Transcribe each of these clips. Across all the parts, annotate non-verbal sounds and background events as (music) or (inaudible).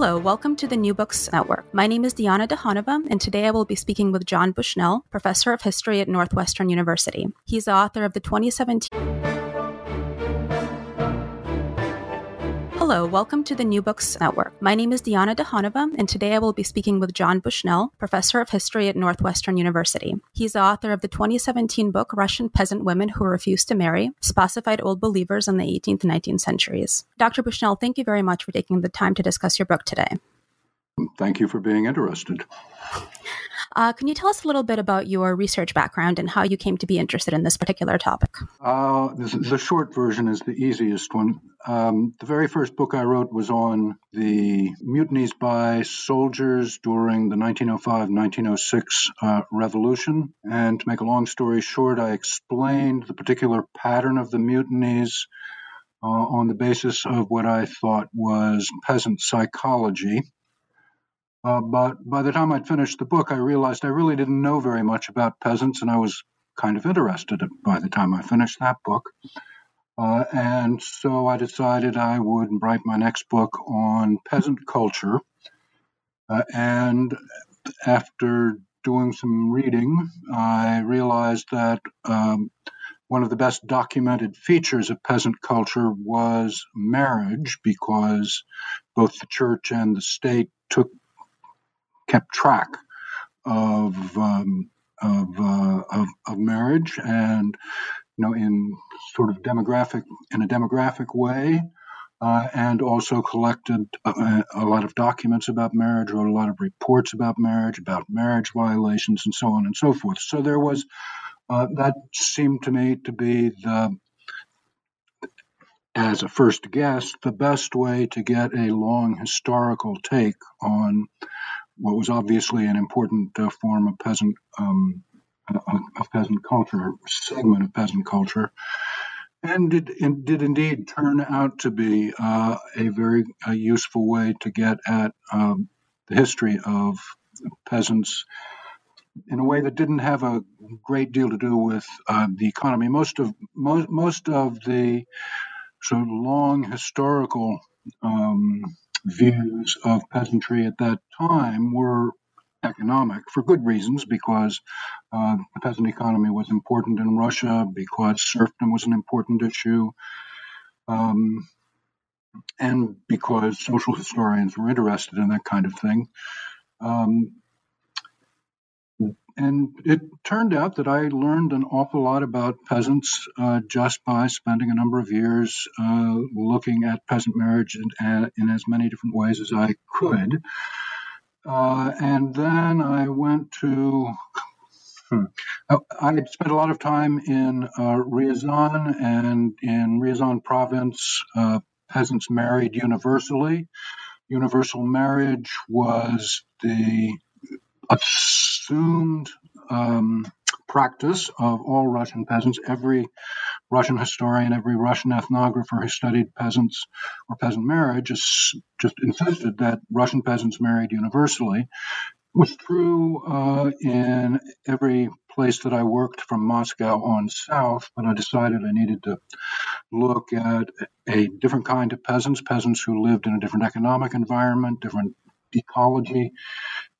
Hello, welcome to the New Books Network. My name is Diana Dehanova, and today I will be speaking with John Bushnell, professor of history at Northwestern University. He's the author of the 2017. Hello, welcome to the New Books Network. My name is Diana Dehanova, and today I will be speaking with John Bushnell, professor of history at Northwestern University. He's the author of the 2017 book Russian Peasant Women Who Refused to Marry Spasovite Old Believers in the 18th and 19th Centuries. Dr. Bushnell, thank you very much for taking the time to discuss your book today. Thank you for being interested. Uh, can you tell us a little bit about your research background and how you came to be interested in this particular topic? Uh, this, the short version is the easiest one. Um, the very first book I wrote was on the mutinies by soldiers during the 1905 1906 uh, revolution. And to make a long story short, I explained the particular pattern of the mutinies. Uh, on the basis of what I thought was peasant psychology. Uh, but by the time I'd finished the book, I realized I really didn't know very much about peasants, and I was kind of interested by the time I finished that book. Uh, and so I decided I would write my next book on peasant culture. Uh, and after doing some reading, I realized that um, one of the best documented features of peasant culture was marriage, because both the church and the state took kept track of um, of, uh, of, of marriage and you know in sort of demographic in a demographic way uh, and also collected a, a, lot of documents about marriage wrote a lot of reports about marriage about marriage violations and so on and so forth. So there was uh, that seemed to me to be the as a first guess the best way to get a long historical take on what was obviously an important uh, form of peasant um, of peasant culture, segment of peasant culture, and did, did indeed turn out to be uh, a very a useful way to get at um, the history of peasants in a way that didn't have a great deal to do with uh, the economy. Most of most most of the sort of long historical um, views of peasantry at that time were economic for good reasons because uh, the peasant economy was important in Russia, because serfdom was an important issue, um, and because social historians were interested in that kind of thing. Um, and it turned out that I learned an awful lot about peasants uh, just by spending a number of years uh, looking at peasant marriage in, in, as many different ways as I could. Uh, and then I went to. Hmm, I had spent a lot of time in uh, Ryazan, and in Ryazan province, uh, peasants married universally. Universal marriage was the assumed um, practice of all Russian peasants. Every Russian historian, every Russian ethnographer who studied peasants or peasant marriage just, just insisted that Russian peasants married universally. Was true uh, in every place that I worked from Moscow on south, but I decided I needed to look at a different kind of peasants, peasants who lived in a different economic environment, different ecology,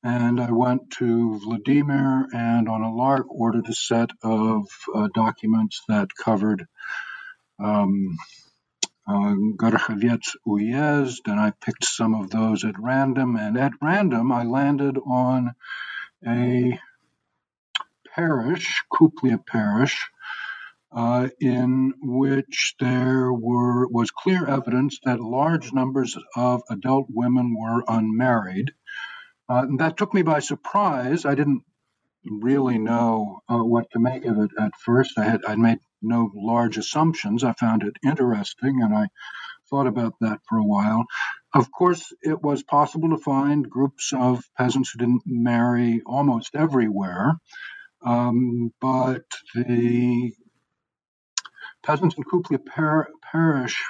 and I went to Vladimir and on a lark ordered a set of uh, documents that covered um, uh, Uyezd, and I picked some of those at random. And at random, I landed on a parish, Kuplia Parish, uh, in which there were was clear evidence that large numbers of adult women were unmarried. Uh, that took me by surprise. I didn't really know uh, what to make of it at first. I had I made no large assumptions. I found it interesting, and I thought about that for a while. of course, it was possible to find groups of peasants who didn't marry almost everywhere, um, but the peasants in Kuplia par- parish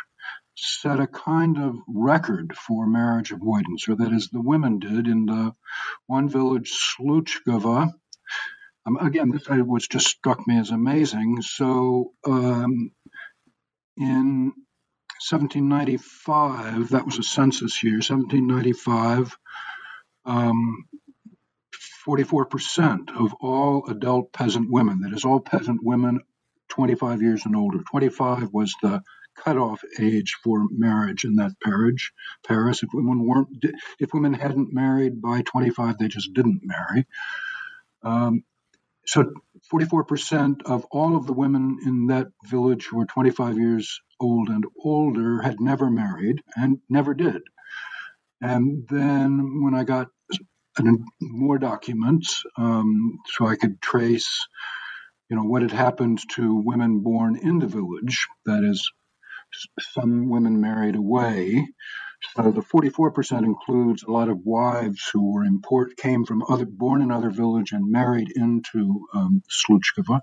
set a kind of record for marriage avoidance, or that is, the women did in the one village, Sluchkova. Um, again, this was just struck me as amazing. So, um, in 1795, that was a census year, 1795, um, 44% of all adult peasant women, that is, all peasant women 25 years and older, 25 was the cutoff age for marriage in that parish. Paris, if women weren't, if women hadn't married by 25, they just didn't marry. Um, so 44% of all of the women in that village who were 25 years old and older had never married and never did. And then when I got more documents, um, so I could trace, you know, what had happened to women born in the village, that is, some women married away. So the 44% includes a lot of wives who were import came from other born in other village and married into um, Sluchkova.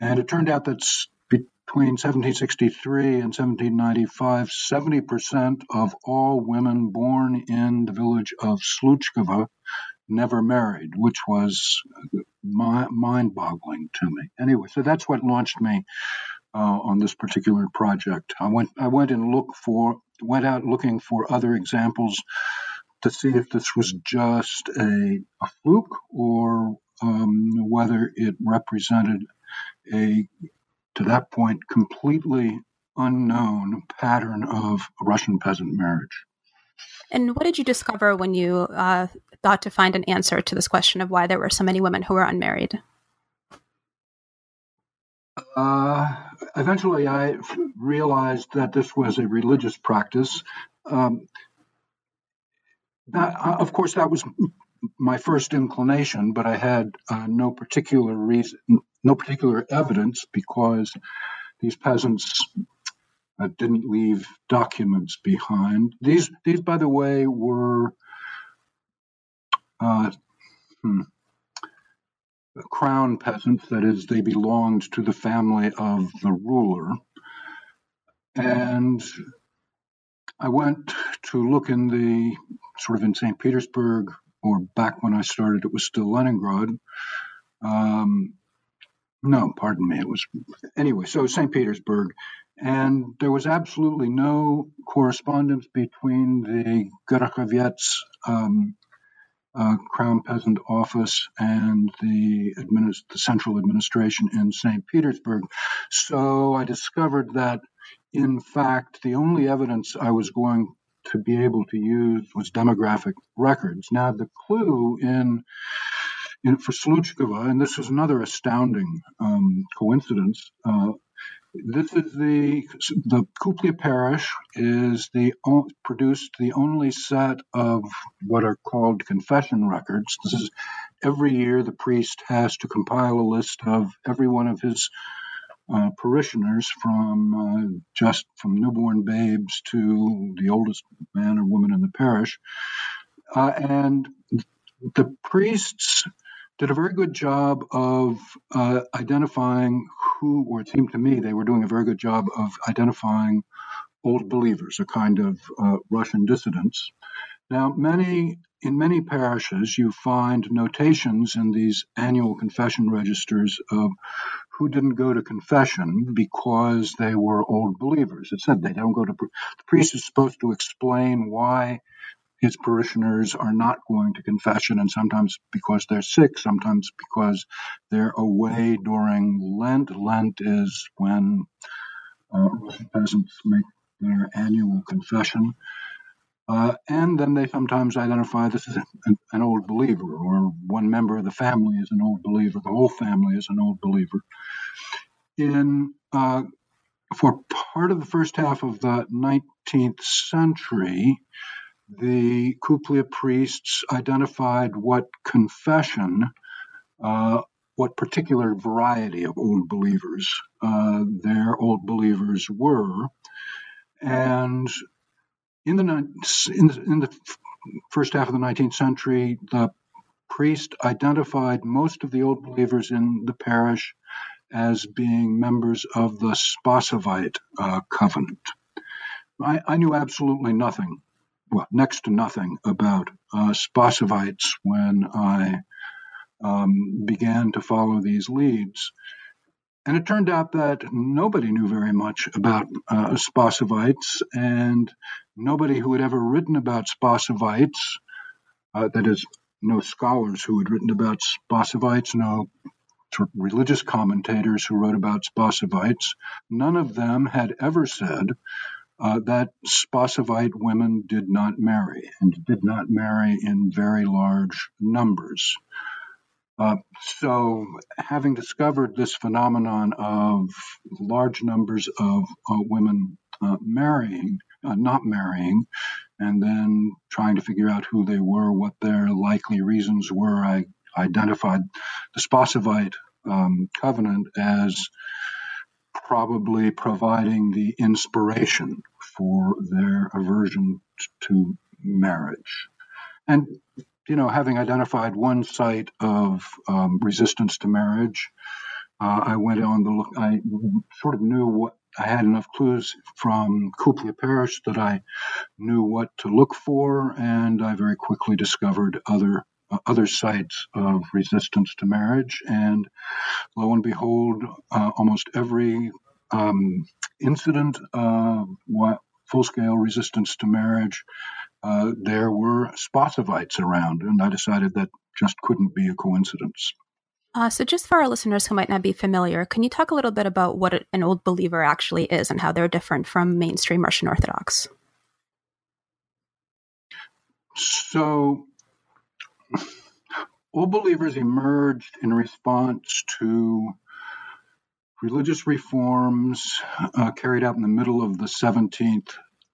And it turned out that between 1763 and 1795, 70% of all women born in the village of Sluchkova never married, which was mind boggling to me. Anyway, so that's what launched me uh, on this particular project. I went I went and looked for went out looking for other examples to see if this was just a, a fluke or um, whether it represented a to that point completely unknown pattern of Russian peasant marriage. And what did you discover when you uh, thought to find an answer to this question of why there were so many women who were unmarried? Uh, eventually, I realized that this was a religious practice. Um, that, uh, of course, that was my first inclination, but I had uh, no particular reason, no particular evidence because these peasants uh, didn't leave documents behind. These, these, by the way, were uh, hmm, crown peasants, that is, they belonged to the family of the ruler. And I went to look in the sort of in St. Petersburg, or back when I started, it was still Leningrad. Um, no, pardon me, it was anyway. So St. Petersburg, and there was absolutely no correspondence between the Gorokhovets um, uh, Crown Peasant Office and the, administ- the central administration in St. Petersburg. So I discovered that, in fact, the only evidence I was going to be able to use was demographic records. Now, the clue in in, for Sluchkova, and this is another astounding um, coincidence, uh, this is the the Kuplia parish is the produced the only set of what are called confession records. This is every year the priest has to compile a list of every one of his uh, parishioners from uh, just from newborn babes to the oldest man or woman in the parish, uh, and the priests did a very good job of uh, identifying who, or it seemed to me they were doing a very good job of identifying old believers, a kind of uh, Russian dissidents. Now, many in many parishes, you find notations in these annual confession registers of who didn't go to confession because they were old believers. It said they don't go to. The priest is supposed to explain why his parishioners are not going to confession, and sometimes because they're sick, sometimes because they're away during Lent. Lent is when uh, peasants make their annual confession. Uh, and then they sometimes identify this as an, an, old believer, or one member of the family is an old believer, the whole family is an old believer. In uh, for part of the first half of the 19th century, the Kuplia priests identified what confession, uh, what particular variety of old believers uh, their old believers were. And in the in the, in the first half of the 19th century, the priest identified most of the old believers in the parish as being members of the Spasovite uh, covenant. I, I, knew absolutely nothing, well, next to nothing about uh, Spasovites when I um, began to follow these leads. And it turned out that nobody knew very much about uh, Spasovites, and nobody who had ever written about Spasovites, uh, that is, no scholars who had written about Spasovites, no religious commentators who wrote about Spossovites, none of them had ever said uh, that Spasovite women did not marry and did not marry in very large numbers. Uh, so, having discovered this phenomenon of large numbers of uh, women uh, marrying, uh, not marrying, and then trying to figure out who they were, what their likely reasons were, I identified the Spasovite um, covenant as probably providing the inspiration for their aversion to marriage. And you know, having identified one site of um, resistance to marriage, uh, I went on the look. I sort of knew what I had enough clues from Kuplia Parish that I knew what to look for, and I very quickly discovered other other sites of resistance to marriage. And lo and behold, uh, almost every um, incident of full scale resistance to marriage uh, there were Spasovites around, and I decided that just couldn't be a coincidence. Uh, so, just for our listeners who might not be familiar, can you talk a little bit about what an old believer actually is and how they're different from mainstream Russian Orthodox? So, old believers emerged in response to religious reforms uh, carried out in the middle of the 17th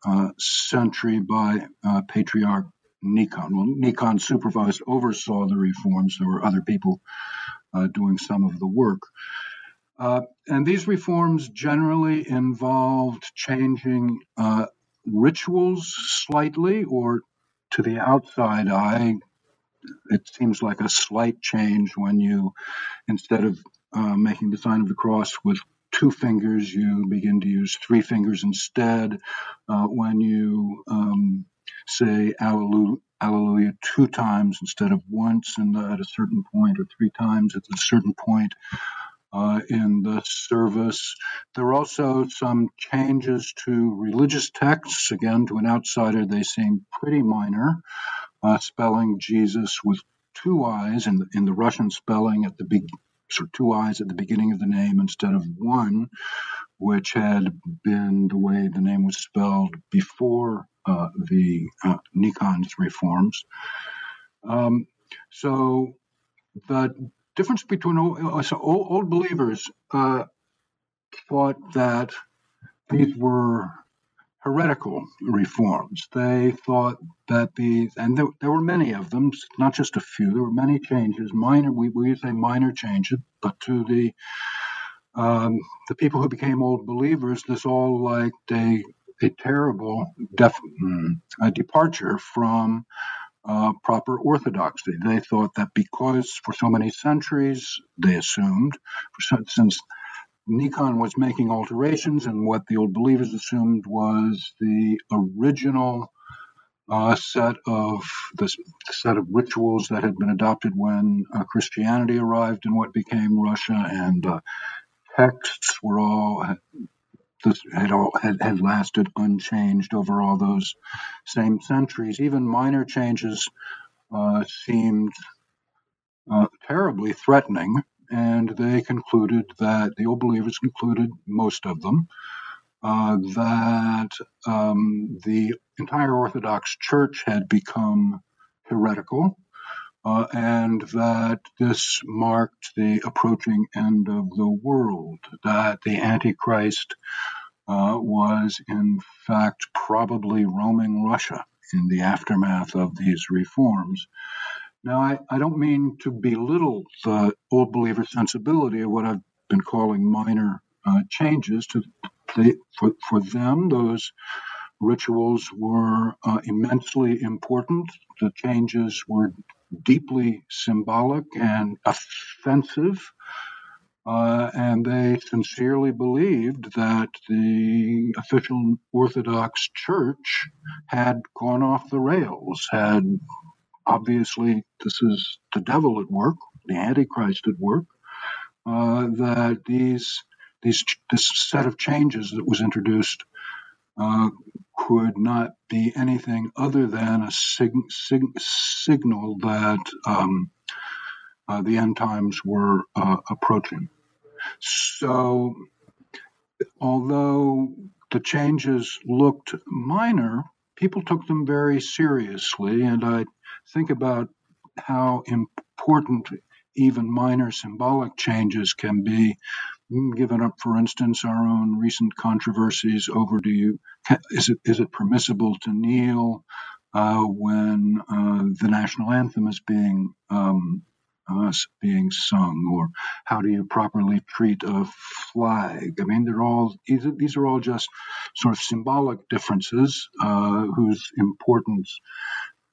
uh, century by uh, Patriarch Nikon. Well, Nikon supervised, oversaw the reforms. There were other people uh, doing some of the work. Uh, and these reforms generally involved changing uh, rituals slightly, or to the outside eye, it seems like a slight change when you, instead of uh, making the sign of the cross with two fingers, you begin to use three fingers instead. Uh, when you um, say Alleluia, two times instead of once, and at a certain point, or three times at a certain point uh, in the service. There are also some changes to religious texts. Again, to an outsider, they seem pretty minor. Uh, spelling Jesus with two eyes in the, in the Russian spelling at the so two eyes at the beginning of the name instead of one, which had been the way the name was spelled before uh, the uh, Nikon's reforms. Um, so the difference between old, so old, old believers uh, thought that these were heretical reforms. They thought that these, and there, there, were many of them, not just a few, there were many changes, minor, we, we say minor changes, but to the um, the people who became old believers, this all like a, a terrible def, mm, a departure from uh, proper orthodoxy. They thought that because for so many centuries, they assumed, for, since Nikon was making alterations, and what the old believers assumed was the original uh, set of the set of rituals that had been adopted when uh, Christianity arrived in what became Russia, and uh, texts were all this had all had, had lasted unchanged over all those same centuries. Even minor changes uh, seemed uh, terribly threatening and they concluded that the old believers concluded, most of them, uh, that um, the entire Orthodox Church had become heretical, uh, and that this marked the approaching end of the world, that the Antichrist uh, was, in fact, probably roaming Russia in the aftermath of these reforms. Now, I, I don't mean to belittle the old believer sensibility of what I've been calling minor uh, changes. To for, for them, those rituals were uh, immensely important. The changes were deeply symbolic and offensive. Uh, and they sincerely believed that the official Orthodox Church had gone off the rails, had obviously, this is the devil at work, the Antichrist at work, uh, that these, these, this set of changes that was introduced uh, could not be anything other than a sig- sig- signal that um, uh, the end times were uh, approaching. So, although the changes looked minor, people took them very seriously, and I think about how important even minor symbolic changes can be. Given up, for instance, our own recent controversies over do you is it is it permissible to kneel uh, when uh, the national anthem is being um, us being sung, or how do you properly treat a flag? I mean, they're all these are all just sort of symbolic differences uh, whose importance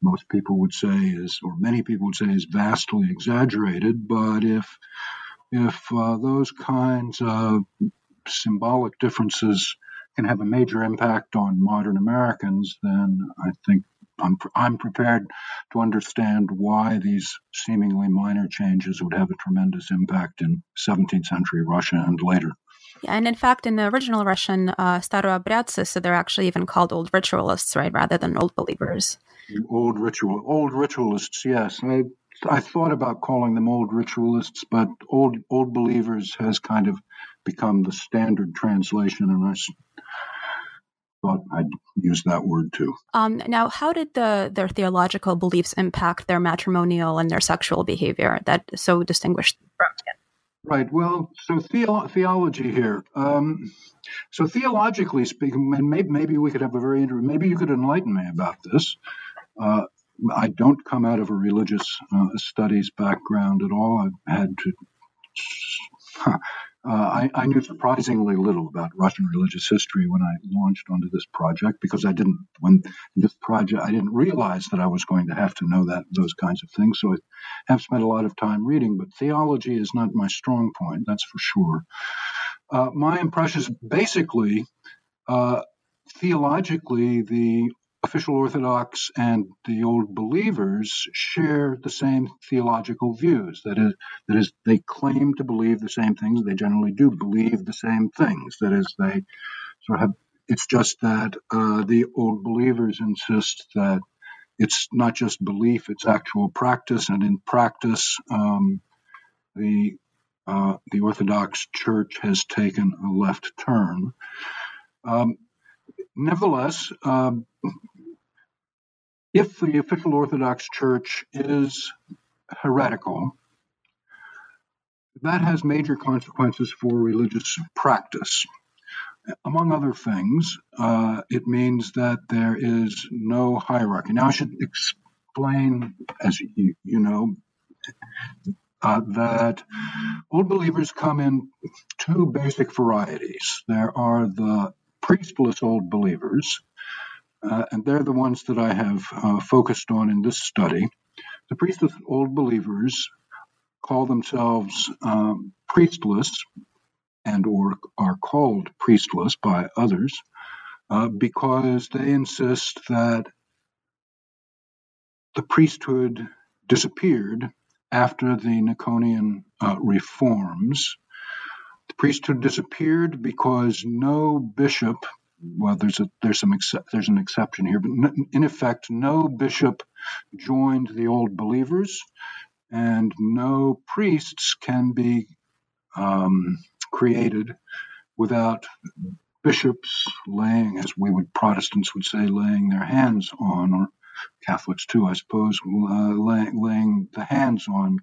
most people would say is, or many people would say, is vastly exaggerated. But if if uh, those kinds of symbolic differences can have a major impact on modern Americans, then I think I'm, I'm prepared to understand why these seemingly minor changes would have a tremendous impact in 17th century Russia and later. Yeah, and in fact, in the original Russian, uh, so they're actually even called old ritualists, right, rather than old believers. Old ritual, old ritualists, yes. I, I thought about calling them old ritualists, but old old believers has kind of become the standard translation, and I thought I'd use that word too. Um, now, how did the their theological beliefs impact their matrimonial and their sexual behavior that so distinguished from? Right. Well, so theo- theology here. Um, so theologically speaking, and maybe, maybe we could have a very inter- maybe you could enlighten me about this. Uh, I don't come out of a religious uh, studies background at all. I've had to (laughs) uh, I, I, knew surprisingly little about Russian religious history when I launched onto this project because I didn't when this project I didn't realize that I was going to have to know that those kinds of things. So I have spent a lot of time reading, but theology is not my strong point. That's for sure. Uh, my impression is basically uh, theologically the official Orthodox and the Old Believers share the same theological views. That is, that is, they claim to believe the same things. They generally do believe the same things. That is, they sort of have. It's just that uh, the Old Believers insist that it's not just belief; it's actual practice, and in practice, um, the uh, the Orthodox Church has taken a left turn. Um, nevertheless, um, if the official Orthodox Church is heretical, that has major consequences for religious practice. Among other things, uh, it means that there is no hierarchy. Now, I should explain, as you, you know, uh, that old believers come in two basic varieties. There are the priestless old believers, uh, and they're the ones that I have uh, focused on in this study. The priestless old believers call themselves um, priestless and or are called priestless by others uh, because they insist that the priesthood disappeared after the Nikonian uh, reforms. The priesthood disappeared because no bishop well, there's a there's some there's an exception here, but in effect, no bishop joined the old believers, and no priests can be um, created without bishops laying, as we would Protestants would say, laying their hands on, or Catholics too, I suppose, uh, laying, laying the hands on,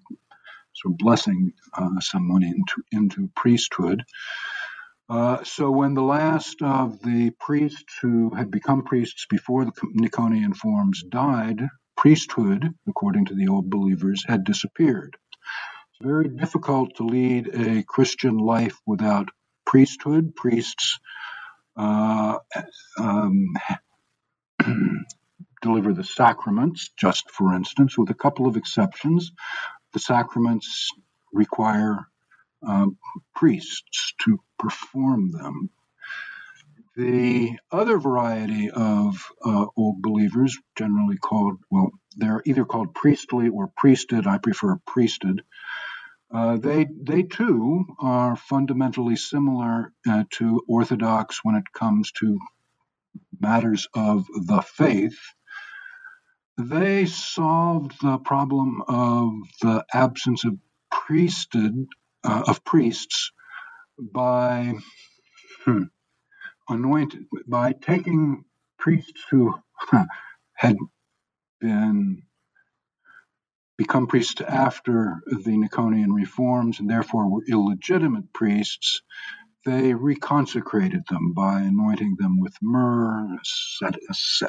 sort of blessing uh, someone into into priesthood. Uh, so when the last of the priests who had become priests before the Nikonian forms died, priesthood, according to the old believers, had disappeared. It's very difficult to lead a Christian life without priesthood. Priests uh, um, (clears throat) deliver the sacraments, just for instance, with a couple of exceptions. The sacraments require um, priests to perform them. The other variety of uh, old believers, generally called, well, they're either called priestly or priested. I prefer priested. Uh, they they too are fundamentally similar uh, to Orthodox when it comes to matters of the faith. They solved the problem of the absence of priesthood uh, of priests by hmm, by taking priests who had been become priests after the Nikonian reforms and therefore were illegitimate priests, they reconsecrated them by anointing them with myrrh, set,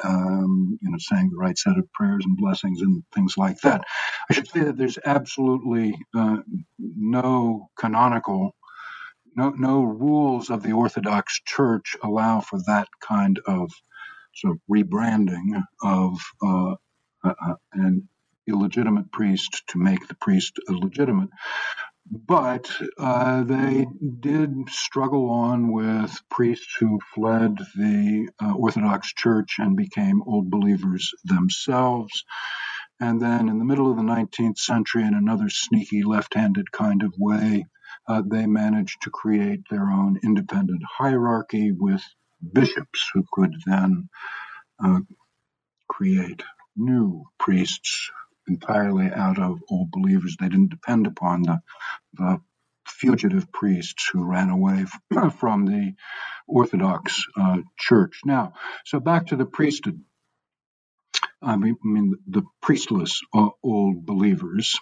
um, you know, saying the right set of prayers and blessings and things like that. I should say that there's absolutely uh, no canonical, no no rules of the Orthodox Church allow for that kind of sort of rebranding of uh, uh, an illegitimate priest to make the priest legitimate. But uh, they did struggle on with priests who fled the uh, Orthodox Church and became old believers themselves. And then in the middle of the 19th century, in another sneaky left handed kind of way, uh, they managed to create their own independent hierarchy with bishops who could then uh, create new priests entirely out of old believers. They didn't depend upon the, the fugitive priests who ran away (clears throat) from the Orthodox uh, Church. Now, so back to the priesthood. I mean, I mean the priestless uh, old believers.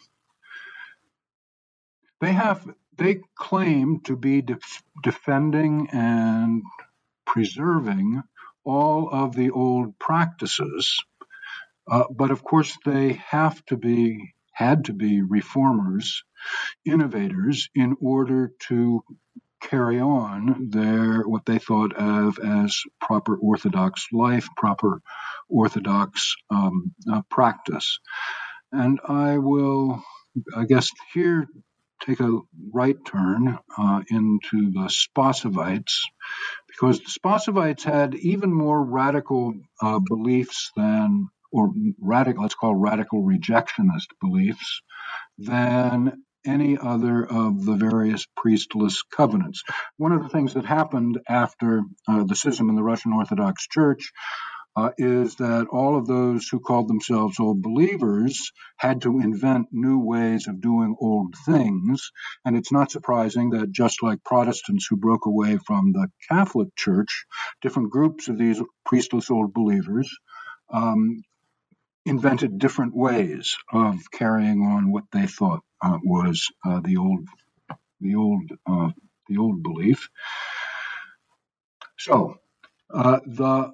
They have they claim to be def- defending and preserving all of the old practices uh, but of course, they have to be, had to be reformers, innovators, in order to carry on their what they thought of as proper Orthodox life, proper Orthodox um, uh, practice. And I will, I guess, here take a right turn uh, into the Spasovites, because the Spasovites had even more radical uh, beliefs than or radical, let's call radical rejectionist beliefs than any other of the various priestless covenants. One of the things that happened after uh, the schism in the Russian Orthodox Church uh, is that all of those who called themselves old believers had to invent new ways of doing old things. And it's not surprising that just like Protestants who broke away from the Catholic Church, different groups of these priestless old believers um, invented different ways of carrying on what they thought uh, was uh, the old, the old, uh, the old belief. So uh, the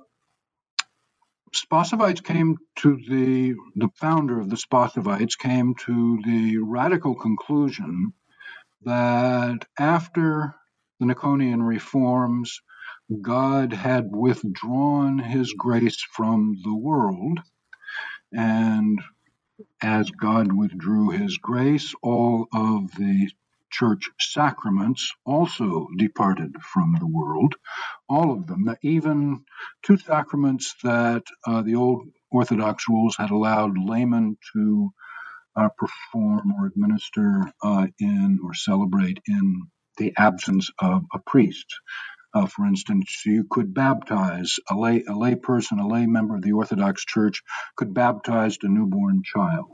Spasovites came to the the founder of the Spasovites came to the radical conclusion that after the Nikonian reforms, God had withdrawn His grace from the world and as God withdrew his grace, all of the church sacraments also departed from the world. All of them, even two sacraments that uh, the old Orthodox rules had allowed laymen to uh, perform or administer uh, in or celebrate in the absence of a priest. Uh, for instance, you could baptize a lay, a lay person, a lay member of the Orthodox Church could baptize a newborn child.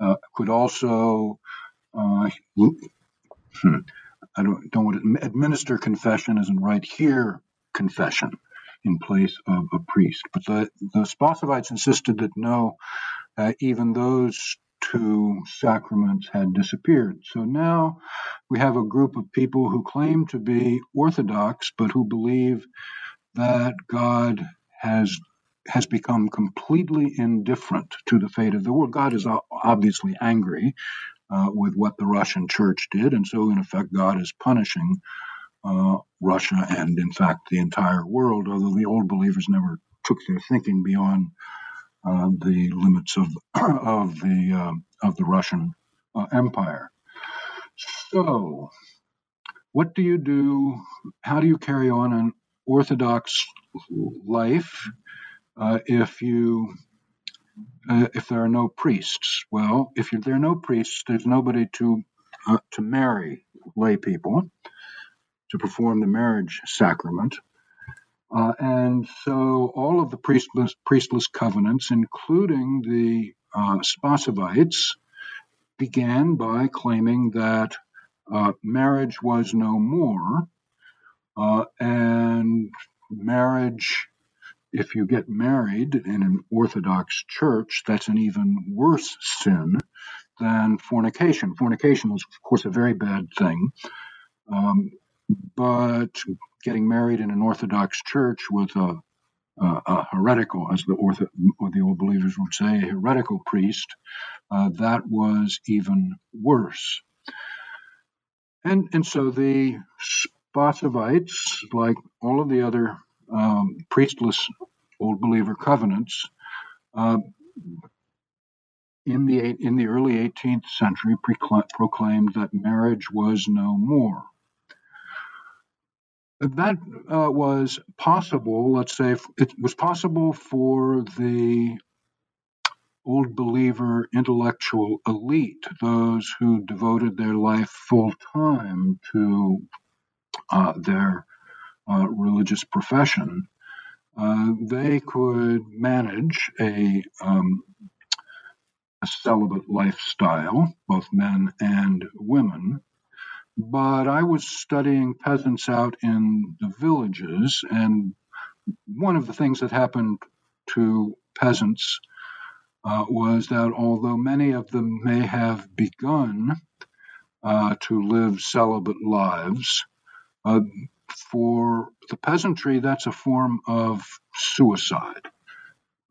Uh, could also, uh, hmm, I don't, don't want to administer confession isn't right here, confession in place of a priest. But the, the Spasovites insisted that no, uh, even those two sacraments had disappeared. So now we have a group of people who claim to be Orthodox, but who believe that God has has become completely indifferent to the fate of the world. God is obviously angry uh, with what the Russian Church did, and so in effect, God is punishing uh, Russia and, in fact, the entire world. Although the old believers never took their thinking beyond uh, the limits of (clears throat) of the uh, of the Russian uh, Empire. So, what do you do? How do you carry on an Orthodox life uh, if you uh, if there are no priests? Well, if there are no priests, there's nobody to uh, to marry lay people to perform the marriage sacrament. Uh, and so all of the priestless, priestless covenants, including the uh, Spasovites, began by claiming that uh, marriage was no more, uh, and marriage, if you get married in an Orthodox church, that's an even worse sin than fornication. Fornication was, of course, a very bad thing. Um, but getting married in an Orthodox church with a, a, a heretical, as the, ortho, the old believers would say, a heretical priest, uh, that was even worse. And, and so the Spasovites, like all of the other um, priestless old believer covenants, uh, in the in the early 18th century proclaimed that marriage was no more. That uh, was possible. Let's say it was possible for the old believer intellectual elite, those who devoted their life full time to uh, their uh, religious profession. Uh, they could manage a um, a celibate lifestyle, both men and women. But I was studying peasants out in the villages, and one of the things that happened to peasants uh, was that although many of them may have begun uh, to live celibate lives, uh, for the peasantry, that's a form of suicide.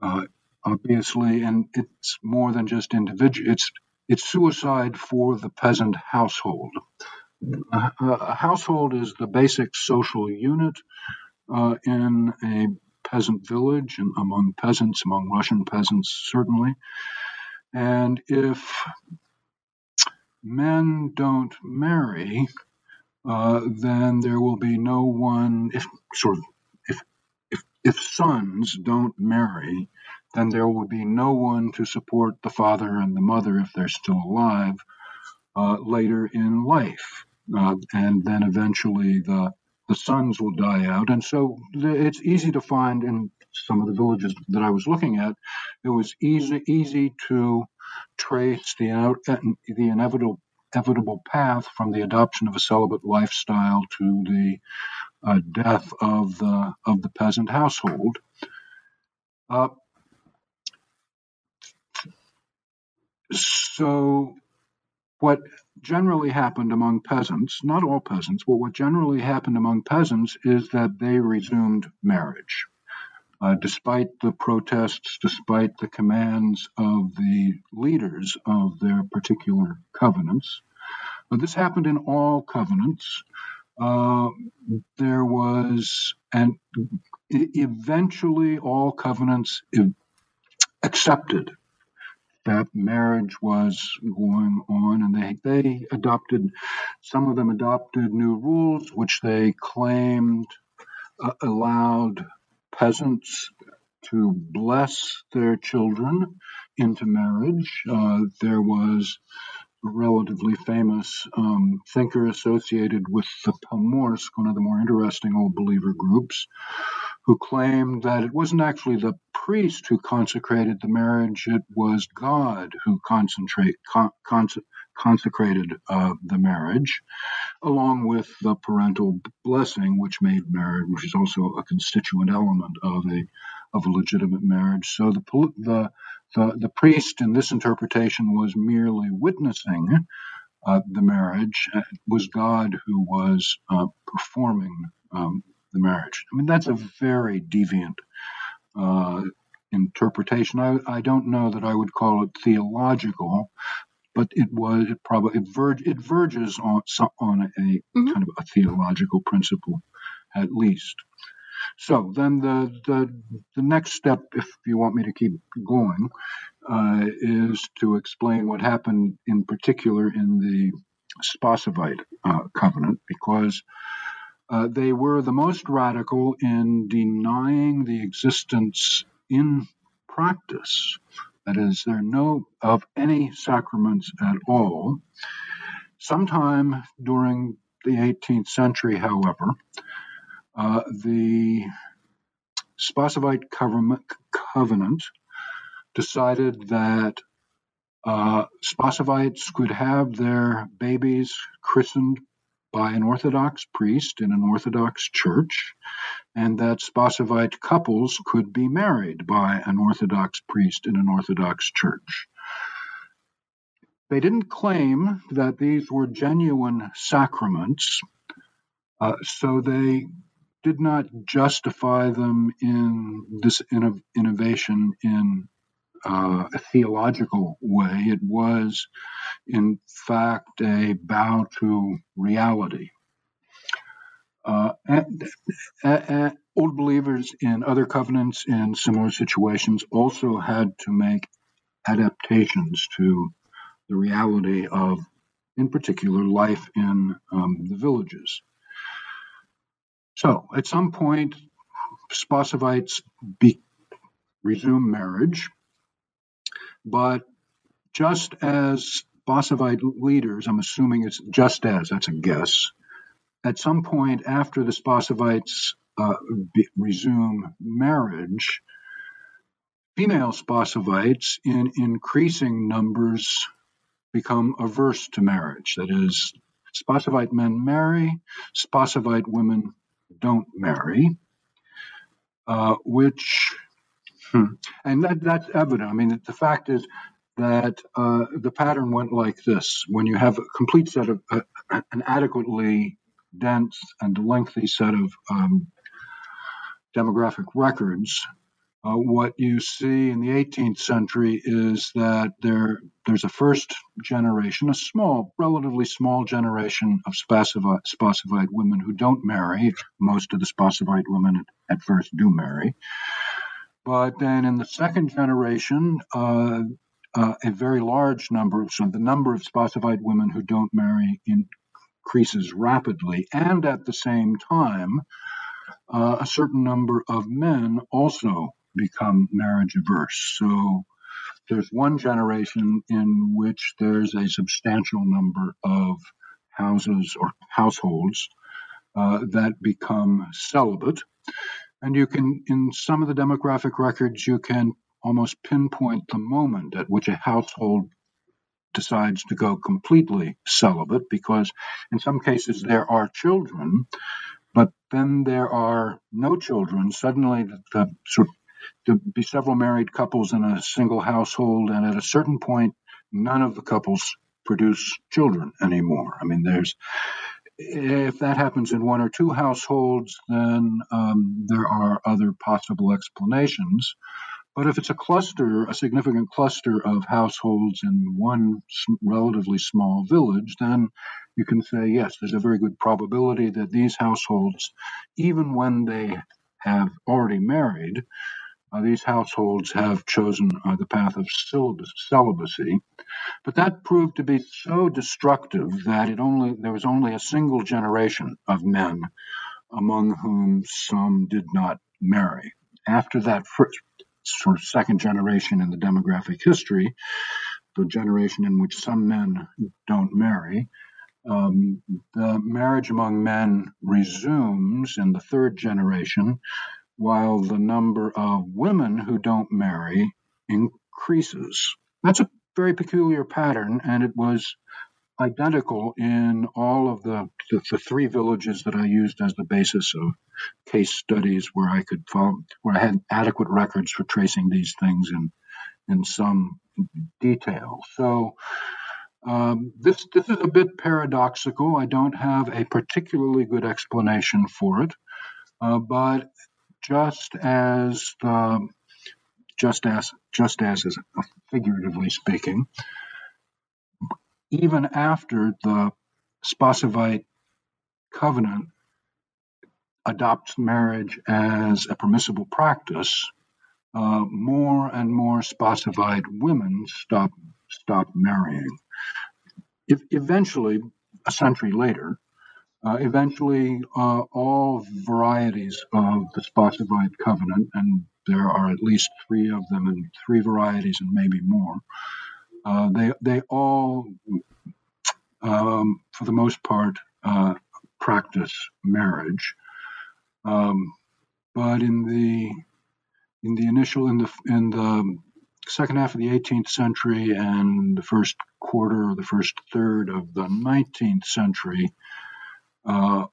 Uh, obviously, and it's more than just individual. It's it's suicide for the peasant household. A, household is the basic social unit uh, in a peasant village and among peasants, among Russian peasants, certainly. And if men don't marry, uh, then there will be no one. If sort of if if if sons don't marry, then there will be no one to support the father and the mother if they're still alive uh, later in life. Uh, and then eventually the the sons will die out. And so it's easy to find in some of the villages that I was looking at, it was easy easy to trace the the inevitable inevitable path from the adoption of a celibate lifestyle to the uh, death of the of the peasant household. Uh, so, what generally happened among peasants, not all peasants, but what generally happened among peasants is that they resumed marriage. Uh, despite the protests, despite the commands of the leaders of their particular covenants. But this happened in all covenants. Uh, there was, and eventually all covenants accepted that marriage was going on, and they they adopted some of them adopted new rules, which they claimed uh, allowed peasants to bless their children into marriage. Uh, there was relatively famous um, thinker associated with the Pomorsk, one of the more interesting old believer groups, who claimed that it wasn't actually the priest who consecrated the marriage, it was God who concentrate, con, consecrated uh, the marriage, along with the parental blessing, which made marriage, which is also a constituent element of a of a legitimate marriage. So the the the, the priest in this interpretation was merely witnessing uh, the marriage. It was God who was uh, performing um, the marriage. I mean, that's a very deviant uh, interpretation. I, I don't know that I would call it theological, but it was it probably it, verge, it verges on on a mm-hmm. kind of a theological principle, at least. So then the, the, the next step, if you want me to keep going, uh, is to explain what happened in particular in the Spasovite uh, covenant, because uh, they were the most radical in denying the existence in practice. That is, there are no of any sacraments at all. Sometime during the 18th century, however, uh, the Spasovite covenant decided that uh, Spasovites could have their babies christened by an Orthodox priest in an Orthodox church, and that Spasovite couples could be married by an Orthodox priest in an Orthodox church. They didn't claim that these were genuine sacraments, uh, so they did not justify them in this innovation in uh, a theological way. It was, in fact, a bow to reality. Uh, and, and old believers in other covenants in similar situations also had to make adaptations to the reality of, in particular, life in um, the villages. So, at some point, Spasovites be, resume marriage but just as Spasovite leaders, I'm assuming it's just as, that's a guess, at some point after the Spasovites uh, be, resume marriage, female Spasovites in increasing numbers become averse to marriage. That is, Spasovite men marry, Spasovite women don't marry, uh, which Hmm. And that, that's evident. I mean, the fact is that uh, the pattern went like this when you have a complete set of, uh, an adequately dense and lengthy set of um, demographic records. Uh, what you see in the 18th century is that there there's a first generation, a small, relatively small generation of Spasovite women who don't marry. Most of the Spasovite women at, at first do marry. But then in the second generation, uh, uh, a very large number, so the number of Spasovite women who don't marry increases rapidly. And at the same time, uh, a certain number of men also become marriage averse. So there's one generation in which there's a substantial number of houses or households uh, that become celibate. And you can, in some of the demographic records, you can almost pinpoint the moment at which a household decides to go completely celibate because in some cases there are children, but then there are no children. Suddenly, the, the sort of, to be several married couples in a single household, and at a certain point, none of the couples produce children anymore. I mean, there's if that happens in one or two households, then um, there are other possible explanations. But if it's a cluster, a significant cluster of households in one relatively small village, then you can say, yes, there's a very good probability that these households, even when they have already married, uh, these households have chosen uh, the path of celibacy. But that proved to be so destructive that it only there was only a single generation of men among whom some did not marry. After that first sort of second generation in the demographic history, the generation in which some men don't marry, um, the marriage among men resumes in the third generation, while the number of women who don't marry increases. That's a very peculiar pattern, and it was identical in all of the, the, the, three villages that I used as the basis of case studies where I could follow, where I had adequate records for tracing these things in in some detail. So um, this this is a bit paradoxical. I don't have a particularly good explanation for it, uh, but just as the just as just as is figuratively speaking, even after the Spasovite covenant adopts marriage as a permissible practice, uh, more and more Spasovite women stop stop marrying. If, eventually, a century later, uh, eventually uh, all varieties of the Spasovite covenant, and there are at least three of them, and three varieties, and maybe more. Uh, they they all, um, for the most part, uh, practice marriage. Um, but in the in the initial in the in the second half of the 18th century and the first quarter or the first third of the 19th century, uh,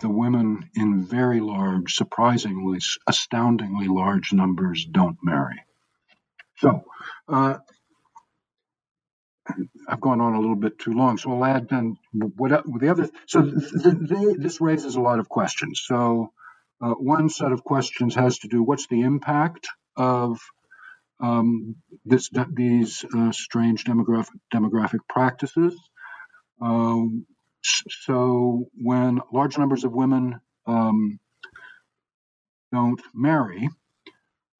the women in very large, surprisingly, astoundingly large numbers don't marry. So, uh, I've gone on a little bit too long, so I'll add then what the other. So they, this raises a lot of questions. So uh, one set of questions has to do: what's the impact of um, this, these uh, strange demographic demographic practices? Um, so when large numbers of women um, don't marry,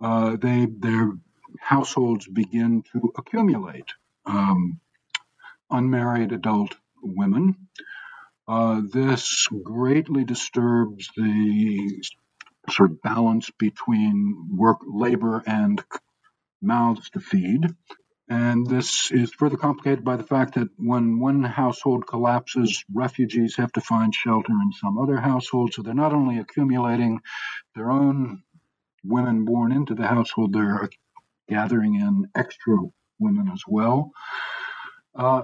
uh, they their households begin to accumulate um, unmarried adult women. Uh, this greatly disturbs the sort of balance between work, labor, and mouths to feed. And this is further complicated by the fact that when one household collapses, refugees have to find shelter in some other household. So they're not only accumulating their own women born into the household, they're gathering in extra women as well. Uh,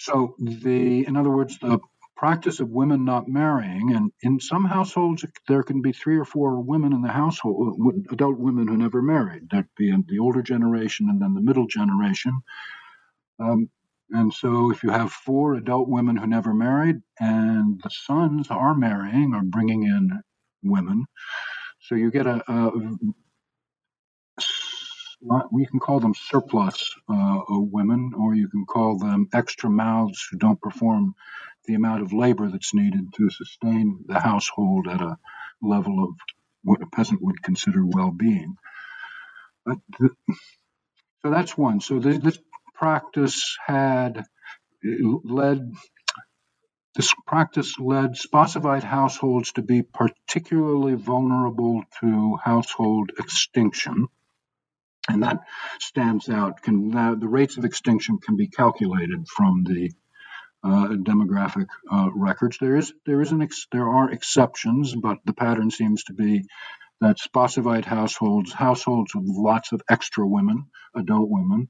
so the, in other words, the practice of women not marrying, and in some households there can be three or four women in the household, adult women who never married. That'd be the older generation and then the middle generation. Um, and so, if you have four adult women who never married, and the sons are marrying or bringing in women, so you get a, a we can call them surplus uh, women, or you can call them extra mouths who don't perform the amount of labor that's needed to sustain the household at a level of what a peasant would consider well-being. The, so that's one. So this, this practice had led this practice led Spasovite households to be particularly vulnerable to household extinction and that stands out. Can the rates of extinction can be calculated from the uh, demographic uh, records? There is there is an ex- there are exceptions, but the pattern seems to be that Spasovite households, households with lots of extra women, adult women,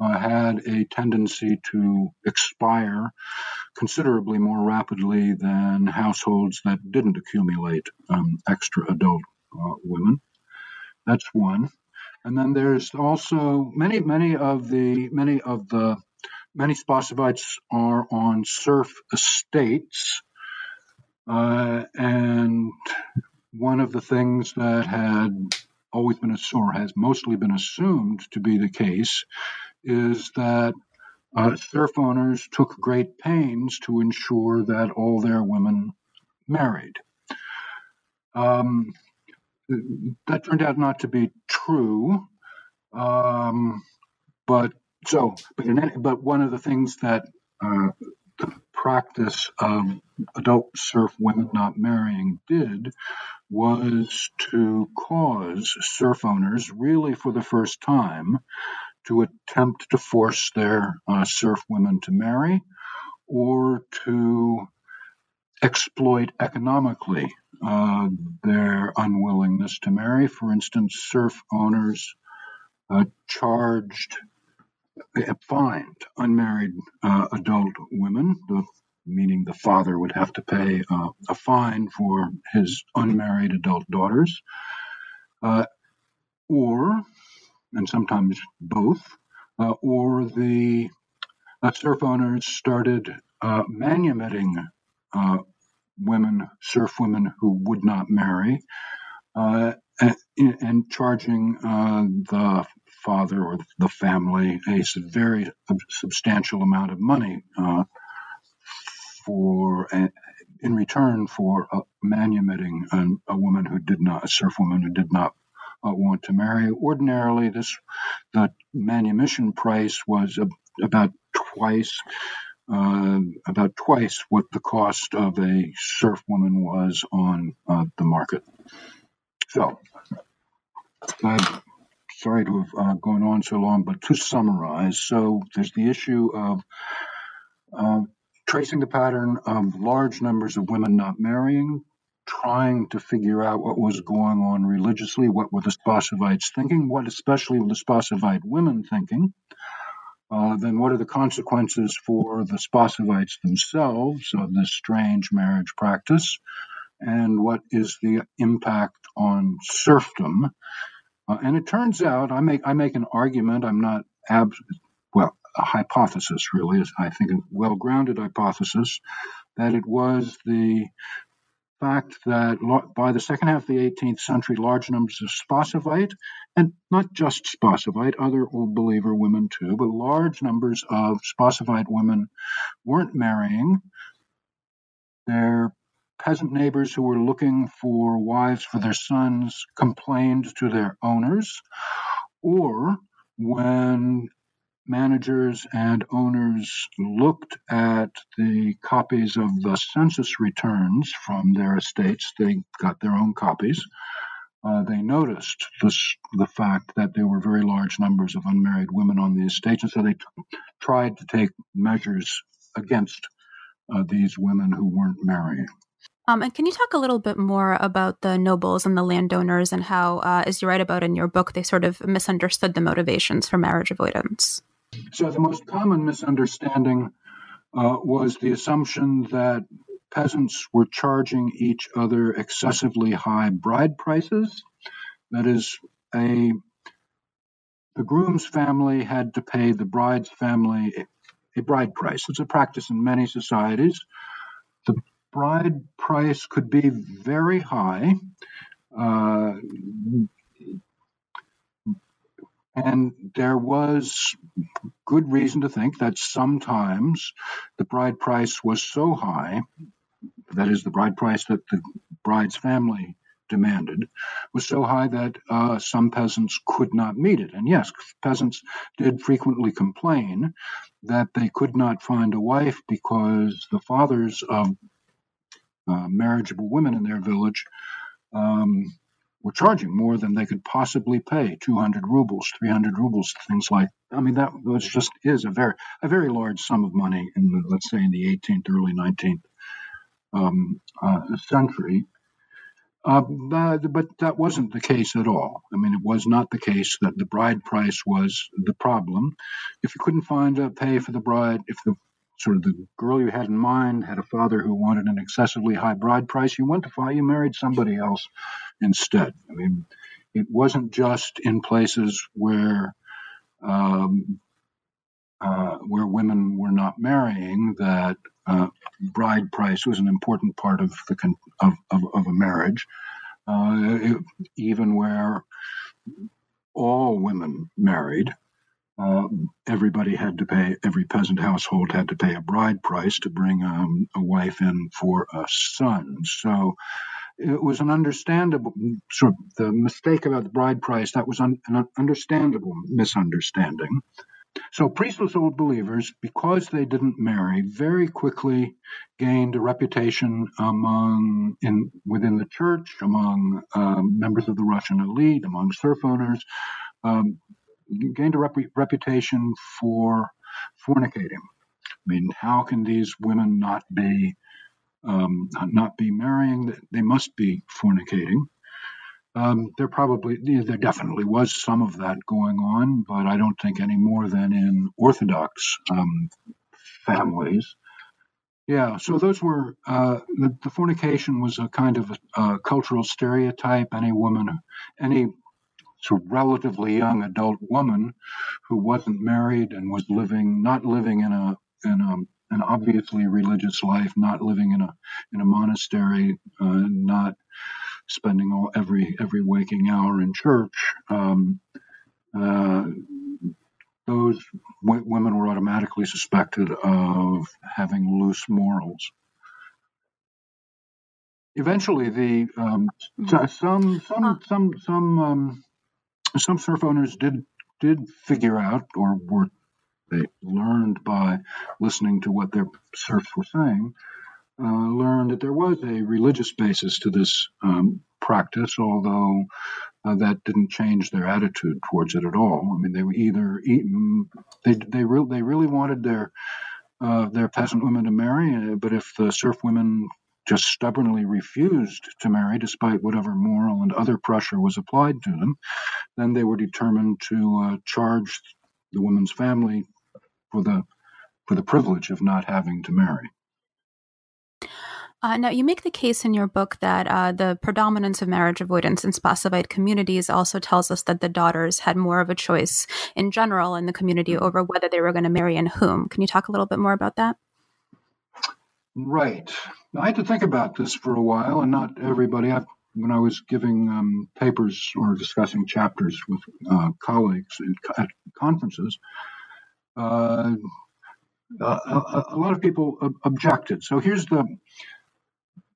uh, had a tendency to expire considerably more rapidly than households that didn't accumulate um, extra adult uh, women. That's one. And then there's also many, many of the many of the many Spasovites are on serf estates, uh, and one of the things that had always been or has mostly been assumed to be the case is that uh, serf owners took great pains to ensure that all their women married. Um, that turned out not to be true. Um, but so, but, any, but one of the things that uh, the practice of adult serf women not marrying did was to cause serf owners, really for the first time, to attempt to force their uh, serf women to marry or to exploit economically uh, their unwillingness to marry. For instance, serf owners uh, charged, uh, fined unmarried uh, adult women, the, meaning the father would have to pay uh, a fine for his unmarried adult daughters, uh, or, and sometimes both, or the serf owners started manumitting women, serf women who would not marry, uh, and, and, charging uh, the father or the family a very substantial amount of money uh, for in return for uh, manumitting a, a, woman who did not, a serf woman who did not uh, want to marry. Ordinarily, this the manumission price was about twice. Uh, about twice what the cost of a serf woman was on uh, the market. So, I'm sorry to have uh, gone on so long, but to summarize, so there's the issue of uh, tracing the pattern of large numbers of women not marrying, trying to figure out what was going on religiously, what were the Spasovites thinking, what especially were the Spasovite women thinking. Uh, then what are the consequences for the Spasovites themselves of this strange marriage practice? And what is the impact on serfdom? Uh, and it turns out, I make I make an argument. I'm not ab- well, a hypothesis really. I think a well-grounded hypothesis that it was the fact that by the second half of the 18th century, large numbers of Spasovite, and not just Spasovite, other Old Believer women too, but large numbers of Spasovite women weren't marrying. Their peasant neighbors who were looking for wives for their sons complained to their owners, or when managers and owners looked at the copies of the census returns from their estates, they got their own copies. Uh, they noticed this, the fact that there were very large numbers of unmarried women on the estates, and so they t- tried to take measures against uh, these women who weren't marrying. Um, and can you talk a little bit more about the nobles and the landowners and how, uh, as you write about in your book, they sort of misunderstood the motivations for marriage avoidance? So the most common misunderstanding uh, was the assumption that peasants were charging each other excessively high bride prices. That is, a the groom's family had to pay the bride's family a, bride price. It's a practice in many societies. The bride price could be very high. Uh, and there was good reason to think that sometimes the bride price was so high, that is, the bride price that the bride's family demanded, was so high that uh, some peasants could not meet it. And yes, peasants did frequently complain that they could not find a wife because the fathers of uh, marriageable women in their village um, were charging more than they could possibly pay 200 rubles 300 rubles things like i mean that was just is a very a very large sum of money in the let's say in the 18th early 19th um, uh, century uh, but, but, that wasn't the case at all. I mean, it was not the case that the bride price was the problem. If you couldn't find a pay for the bride, if the sort of the girl you had in mind had a father who wanted an excessively high bride price, you went to find you married somebody else instead. I mean, it wasn't just in places where um, uh, where women were not marrying that uh, bride price was an important part of the con- of, of, of, a marriage. Uh, it, even where all women married, uh, everybody had to pay, every peasant household had to pay a bride price to bring um, a wife in for a son. So it was an understandable sort of the mistake about the bride price. That was un, an understandable misunderstanding. So priestless old believers, because they didn't marry, very quickly gained a reputation among in within the church, among um, members of the Russian elite, among serf owners, um, gained a rep- reputation for fornicating. I mean, how can these women not be um, not be marrying? They must be fornicating. Um, there probably, there definitely was some of that going on, but I don't think any more than in Orthodox um, families. Yeah, so those were uh, the, the, fornication was a kind of a, a cultural stereotype. Any woman, any sort of relatively young adult woman who wasn't married and was living not living in a in a an obviously religious life, not living in a in a monastery, uh, not spending all every every waking hour in church. Um, uh, those w- women were automatically suspected of having loose morals. eventually, the um, some some some some um, some serf owners did did figure out, or were they learned by listening to what their serfs were saying, uh, learned that there was a religious basis to this um, practice, although uh, that didn't change their attitude towards it at all. I mean, they were either eaten, they they, re- they really wanted their uh, their peasant women to marry, uh, but if the serf women just stubbornly refused to marry despite whatever moral and other pressure was applied to them, then they were determined to uh, charge the woman's family for the for the privilege of not having to marry. Uh, now, you make the case in your book that uh, the predominance of marriage avoidance in Spasovite communities also tells us that the daughters had more of a choice in general in the community over whether they were going to marry and whom. Can you talk a little bit more about that? Right. I had to think about this for a while, and not everybody. I, when I was giving um, papers or discussing chapters with uh, colleagues at conferences, uh, a, a, lot of people objected. So here's the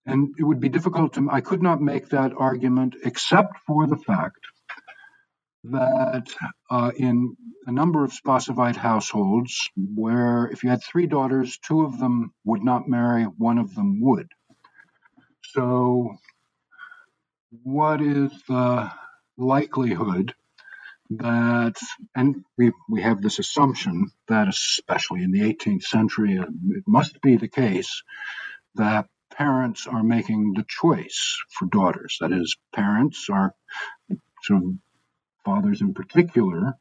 and it would be difficult to, I could not make that argument except for the fact that uh, in a number of Spasovite households, where if you had three daughters, two of them would not marry, one of them would. So, what is the likelihood that, and we, we have this assumption that, especially in the 18th century, it must be the case that parents are making the choice for daughters. That is, parents are, sort of fathers in particular,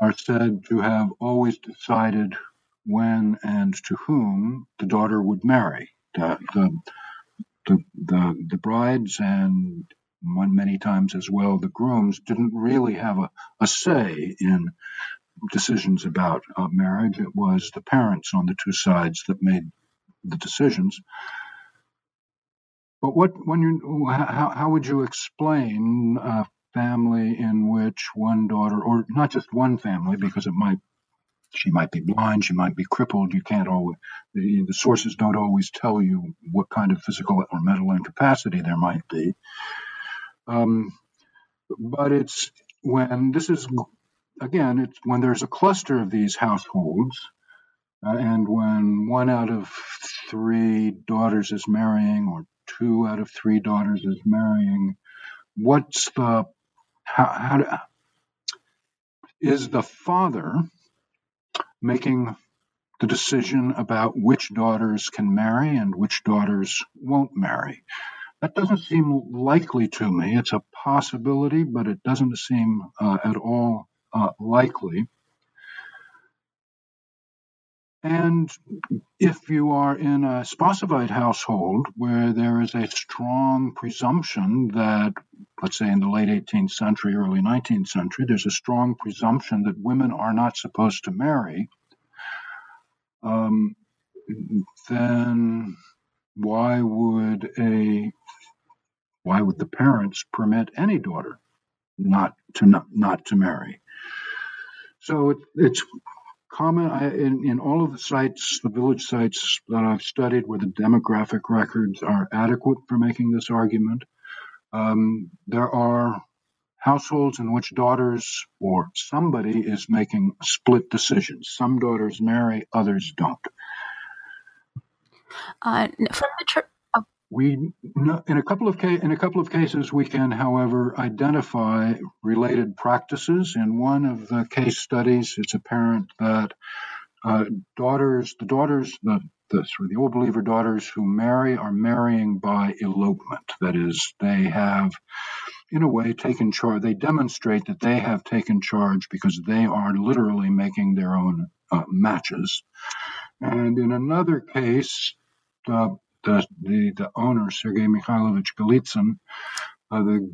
are said to have always decided when and to whom the daughter would marry. The, the, the, the, the brides and many times as well the grooms didn't really have a, a say in decisions about uh, marriage. It was the parents on the two sides that made the decisions. But what when you how, how would you explain a family in which one daughter, or not just one family, because it might she might be blind, she might be crippled. You can't always the, the sources don't always tell you what kind of physical or mental incapacity there might be. Um, but it's when this is again, it's when there's a cluster of these households, uh, and when one out of three daughters is marrying, or two out of three daughters is marrying. What's the how, how is the father making the decision about which daughters can marry and which daughters won't marry? That doesn't seem likely to me. It's a possibility, but it doesn't seem uh, at all uh, likely. And if you are in a Spasovite household where there is a strong presumption that, let's say in the late 18th century, early 19th century, there's a strong presumption that women are not supposed to marry, um, then why would a why would the parents permit any daughter not to not, not to marry? So it, it's common I, in, in all of the sites, the village sites that I've studied where the demographic records are adequate for making this argument. Um, there are households in which daughters or somebody is making split decisions. Some daughters marry, others don't. Uh, from the. We in a couple of in a couple of cases we can, however, identify related practices. In one of the case studies, it's apparent that uh, daughters, the daughters, the the, the old believer daughters who marry are marrying by elopement. That is, they have, in a way, taken charge. They demonstrate that they have taken charge because they are literally making their own uh, matches. And in another case, uh, the, the, owner, Sergei Mikhailovich Golitsyn, uh, the,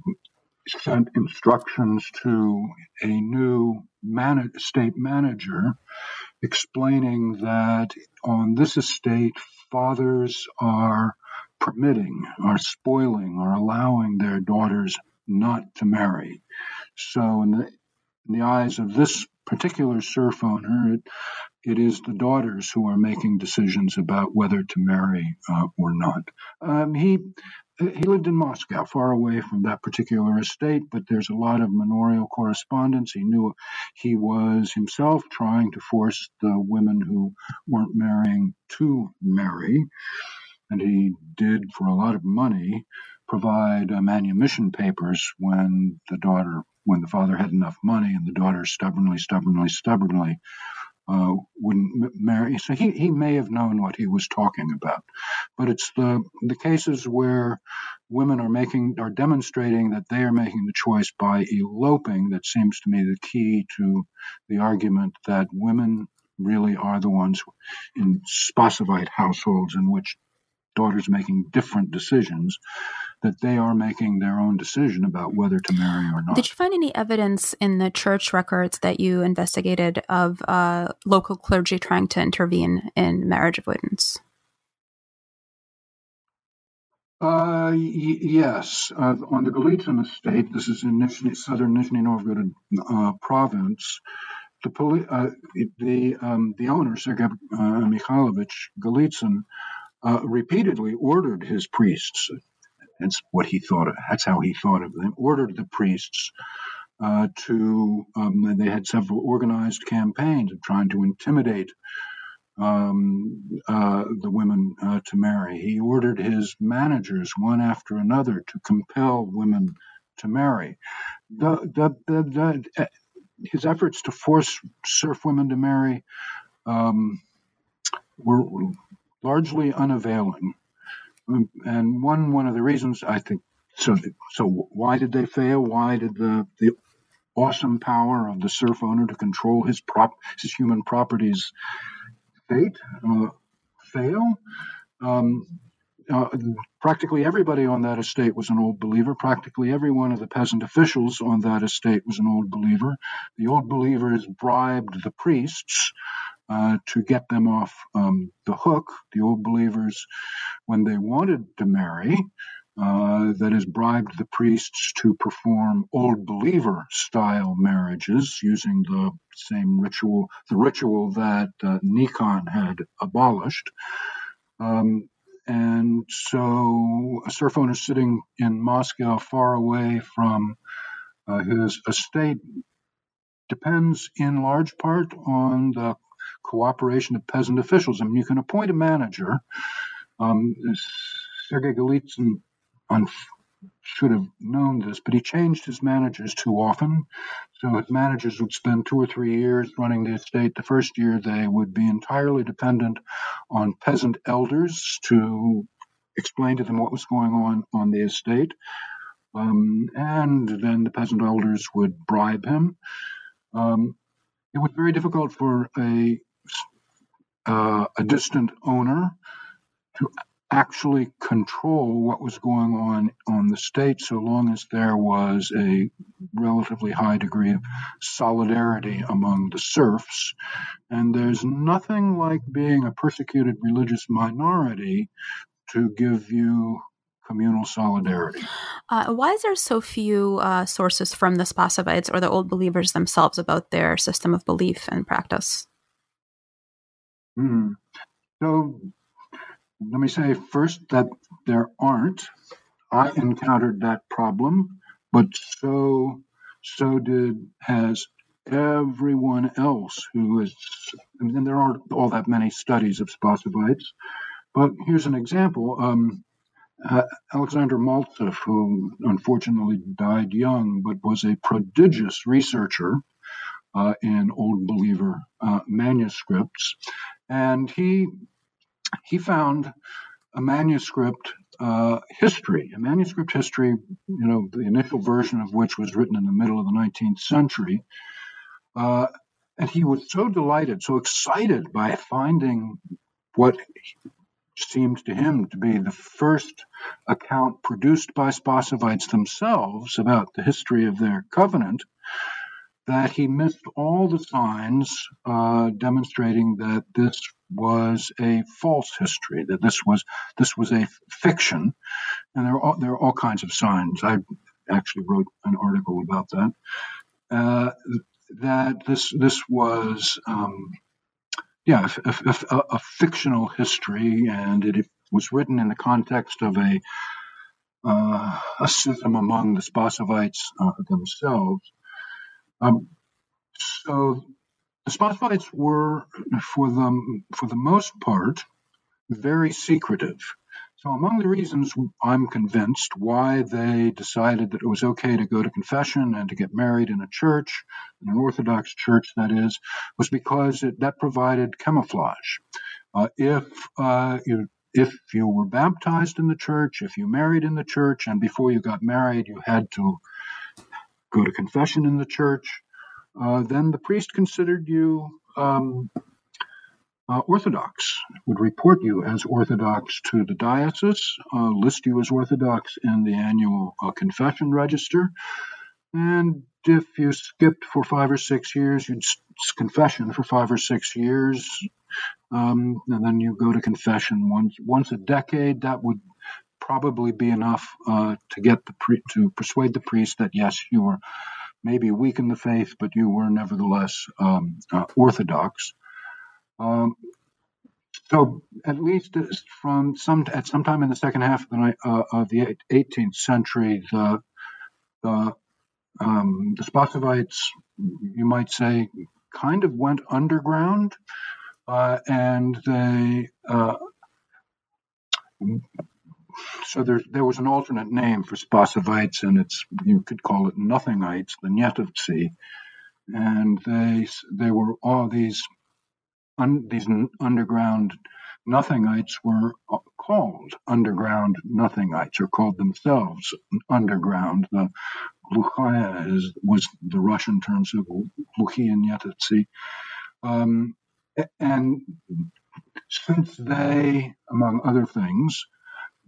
sent instructions to a new man- state manager explaining that on this estate, fathers are permitting, are spoiling, are allowing their daughters not to marry. So, in the, in the eyes of this particular serf owner, it, it is the daughters who are making decisions about whether to marry uh, or not. Um, he he lived in Moscow, far away from that particular estate, but there's a lot of manorial correspondence. He knew he was himself trying to force the women who weren't marrying to marry. And he did, for a lot of money, provide uh, manumission papers when the daughter, when the father had enough money and the daughter stubbornly, stubbornly, stubbornly uh, wouldn't marry. So he, he may have known what he was talking about. But it's the, the cases where women are making are demonstrating that they are making the choice by eloping that seems to me the key to the argument that women really are the ones in Spasovite households in which daughters making different decisions that they are making their own decision about whether to marry or not. Did you find any evidence in the church records that you investigated of uh, local clergy trying to intervene in marriage avoidance? Uh, y- yes, uh, on the Golitsyn estate, this is in Nizhny, southern Nizhny Novgorod uh, province. The, poli- uh, the um, the owner Sergei uh, Mikhailovich Golitsyn uh, repeatedly ordered his priests. That's what he thought. Of, that's how he thought of them. Ordered the priests uh, to. Um, they had several organized campaigns of trying to intimidate um, uh, the women uh, to marry. He ordered his managers one after another to compel women to marry. The, the, the, uh, his efforts to force serf women to marry um, were largely unavailing. Um, and one one of the reasons I think so. So why did they fail? Why did the the awesome power of the serf owner to control his prop his human properties fate uh, fail? Um, uh, practically everybody on that estate was an old believer. Practically every one of the peasant officials on that estate was an old believer. The old believers bribed the priests uh, to get them off um, the hook. The old believers, when they wanted to marry, uh, that is, bribed the priests to perform old believer style marriages using the same ritual, the ritual that uh, Nikon had abolished. Um, and so a serf owner sitting in Moscow, far away from uh, his estate, depends in large part on the cooperation of peasant officials. I mean, you can appoint a manager. Um, Sergei Golitsyn should have known this, but he changed his managers too often. So his managers would spend two or three years running the estate. The first year, they would be entirely dependent on peasant elders to explain to them what was going on on the estate. Um, and then the peasant elders would bribe him. Um, it was very difficult for a uh, a distant owner to actually control what was going on on the state so long as there was a relatively high degree of solidarity among the serfs. And there's nothing like being a persecuted religious minority to give you communal solidarity. Uh, why is there so few uh, sources from the Spasovites or the Old Believers themselves about their system of belief and practice? Mm-hmm. So let me say first that there aren't. I encountered that problem, but so so did has everyone else who is. And there aren't all that many studies of Spasovites, but here's an example. Um, uh, Alexander Maltsev, who unfortunately died young, but was a prodigious researcher uh, in Old Believer uh, manuscripts, and he he found a manuscript uh, history, a manuscript history, you know, the initial version of which was written in the middle of the 19th century. Uh, and he was so delighted, so excited by finding what seemed to him to be the first account produced by Spasovites themselves about the history of their covenant that he missed all the signs uh, demonstrating that this was a false history, that this was this was a fiction, and there are all, there are all kinds of signs. I actually wrote an article about that. Uh, that this this was um, yeah a, a, a, fictional history, and it was written in the context of a uh, a schism among the Spasovites uh, themselves. Um, so the Spasovites were, for the, for the most part, very secretive. So, among the reasons I'm convinced why they decided that it was okay to go to confession and to get married in a church, in an Orthodox church, that is, was because it, that provided camouflage. Uh, if uh, you if you were baptized in the church, if you married in the church, and before you got married you had to go to confession in the church, uh, then the priest considered you um, uh, Orthodox, would report you as Orthodox to the diocese, uh, list you as Orthodox in the annual uh, confession register, and if you skipped for five or six years, you'd confession for five or six years, um, and then you go to confession once once a decade. That would probably be enough uh, to get the to persuade the priest that yes, you were maybe weak in the faith, but you were nevertheless um, uh, Orthodox. Um, so at least from some at some time in the second half of the, uh, of the 18th century, the the, um, the you might say, kind of went underground, uh, and they uh, so there there was an alternate name for Spasovites, and it's you could call it Nothingites, the Nyetovtsi, and they they were all these un, these underground nothingites were uh, called underground nothingites or called themselves underground. The Gluchaya was the Russian term, so Gluchia Um, and since they, among other things,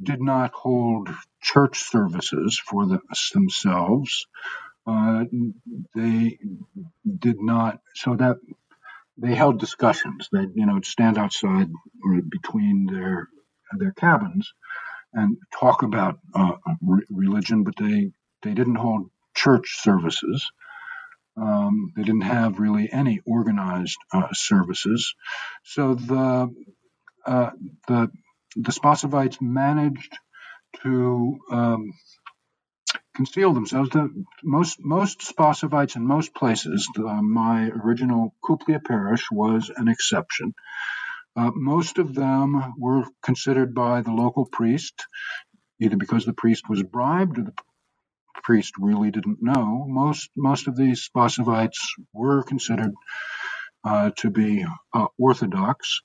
did not hold church services for the, themselves, uh, they did not, so that they held discussions. They, you know, stand outside or between their their cabins and talk about uh, re- religion, but they they didn't hold church services. Um, they didn't have really any organized uh, services. So the uh, the the Spasovites managed to um, conceal themselves. The, most most Spasovites in most places, the, my original Kuplia parish was an exception. Uh, most of them were considered by the local priest, either because the priest was bribed or the priest really didn't know. Most most of these Spasovites were considered uh, to be uh, Orthodox,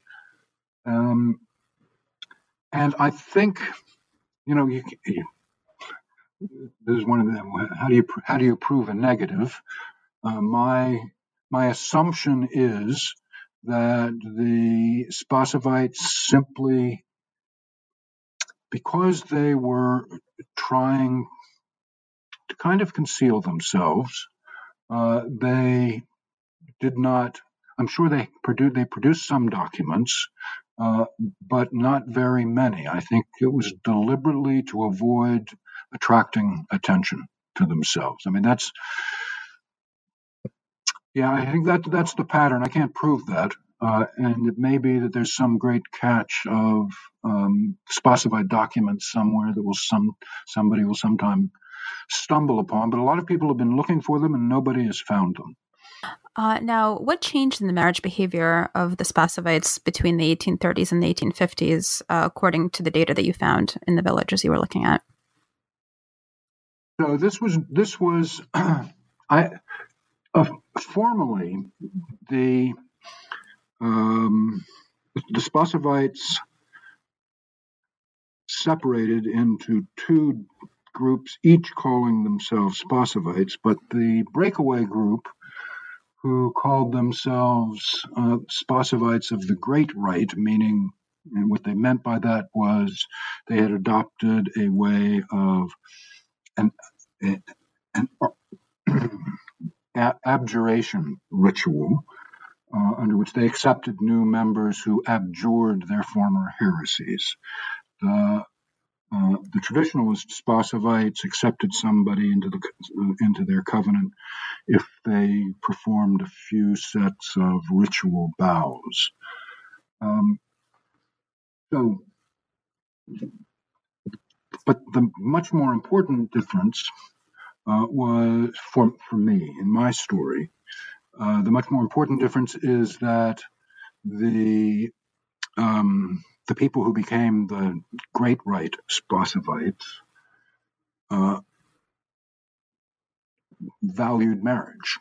um, and I think you know you, you this is one of them. How do you how do you prove a negative? Uh, my my assumption is that the Spasovites simply, because they were trying to kind of conceal themselves, uh, they did not. I'm sure they produced they produced some documents, uh, but not very many. I think it was deliberately to avoid attracting attention to themselves. I mean, that's yeah, I think that that's the pattern. I can't prove that, uh, and it may be that there's some great catch of um, Spasovite documents somewhere that will some somebody will sometime stumble upon. But a lot of people have been looking for them, and nobody has found them. Uh, now, what changed in the marriage behavior of the Spasovites between the 1830s and the 1850s, uh, according to the data that you found in the villages you were looking at? So this was this was (clears throat) I uh, formally the um, the Spasovites separated into two groups, each calling themselves Spasovites, but the breakaway group, who called themselves uh, of the Great Rite, meaning and what they meant by that was they had adopted a way of an an abjuration ritual uh, under which they accepted new members who abjured their former heresies. The, uh, the traditionalist Spasovites accepted somebody into, the, into their covenant if they performed a few sets of ritual bows. Um, so but the much more important difference uh, was for for me in my story. Uh, the much more important difference is that the um, the people who became the great right Spasovites uh, valued marriage.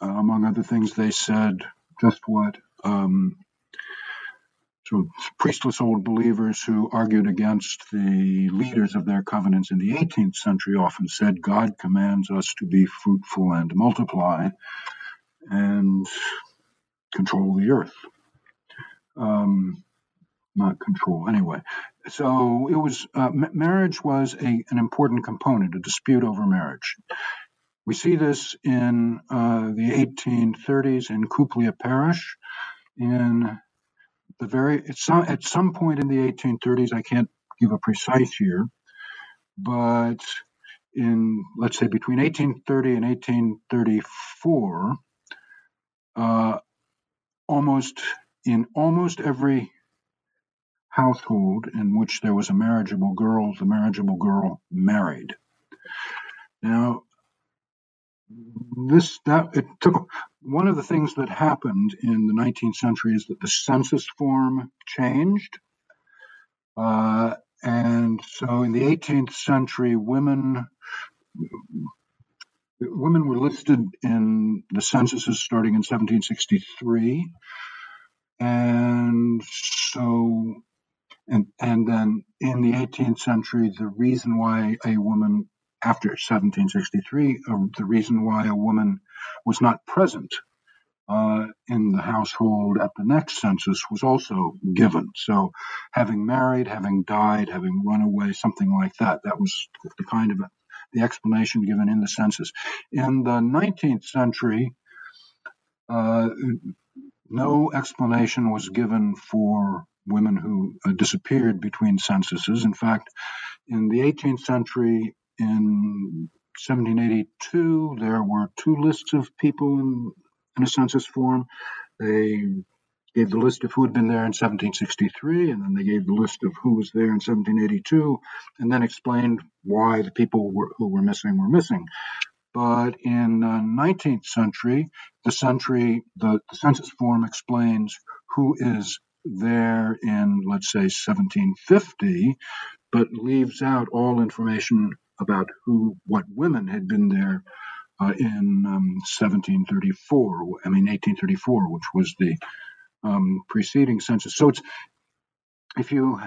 Uh, among other things, they said just what um, so priestless old believers who argued against the leaders of their covenants in the 18th century often said God commands us to be fruitful and multiply and control the earth. Um, not control, anyway. So it was uh, marriage was a, an important component, a dispute over marriage. We see this in uh, the 1830s in Kuplia Parish, in the very at some, at some point in the 1830s, I can't give a precise year, but in let's say between 1830 and 1834, uh, almost in almost every household in which there was a marriageable girl, the marriageable girl married. Now, this that it took one of the things that happened in the 19th century is that the census form changed. Uh, and so in the 18th century, women women were listed in the censuses starting in 1763. And so, and, and then in the 18th century, the reason why a woman after 1763, uh, the reason why a woman was not present uh, in the household at the next census was also given. So, having married, having died, having run away, something like that, that was the kind of a, the explanation given in the census. In the 19th century, uh, no explanation was given for women who uh, disappeared between censuses. In fact, in the 18th century, in 1782, there were two lists of people in, in a census form. They gave the list of who had been there in 1763, and then they gave the list of who was there in 1782, and then explained why the people were, who were missing were missing. But in the 19th century, the century the, the census form explains who is there in, let's say, 1750, but leaves out all information about who, what women had been there uh, in um, 1734, I mean 1834, which was the um, preceding census. So it's if you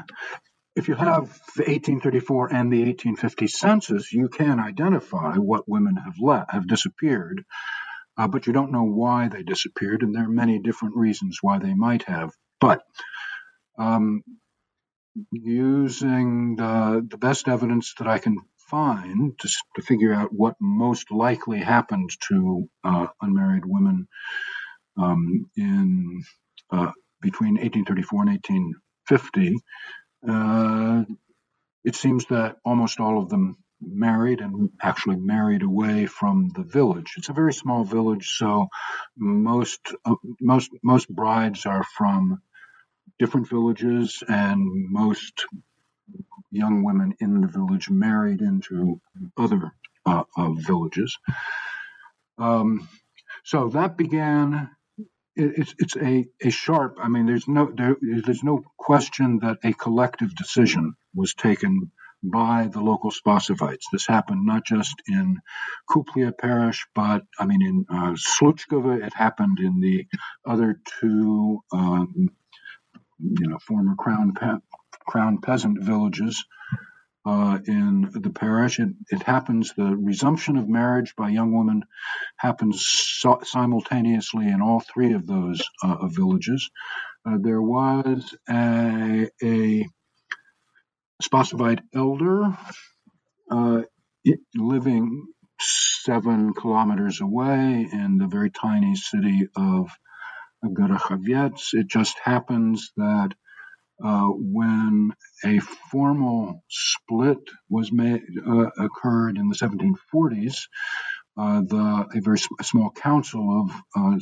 if you have the 1834 and the 1850 census, you can identify what women have left, have disappeared, uh, but you don't know why they disappeared, and there are many different reasons why they might have. But um, using the, the best evidence that I can find to, to figure out what most likely happened to uh, unmarried women um, in uh, between 1834 and 1850, uh, it seems that almost all of them married and actually married away from the village. It's a very small village, so most uh, most most brides are from different villages, and most young women in the village married into other uh, uh, villages. Um, so that began. It, it's it's a, a sharp. I mean, there's no there, there's no question that a collective decision was taken by the local Spasovites. This happened not just in Kuplia parish, but I mean in uh, Sluchkova. It happened in the other two, um, you know, former crown pe- crown peasant villages uh, in the parish. It, it, happens, the resumption of marriage by young women happens so- simultaneously in all three of those uh, villages. Uh, there was a, a elder uh, living seven kilometers away in the very tiny city of Gorokhovets. It just happens that uh, when a formal split was made uh, occurred in the 1740s, uh, the a very small council of uh,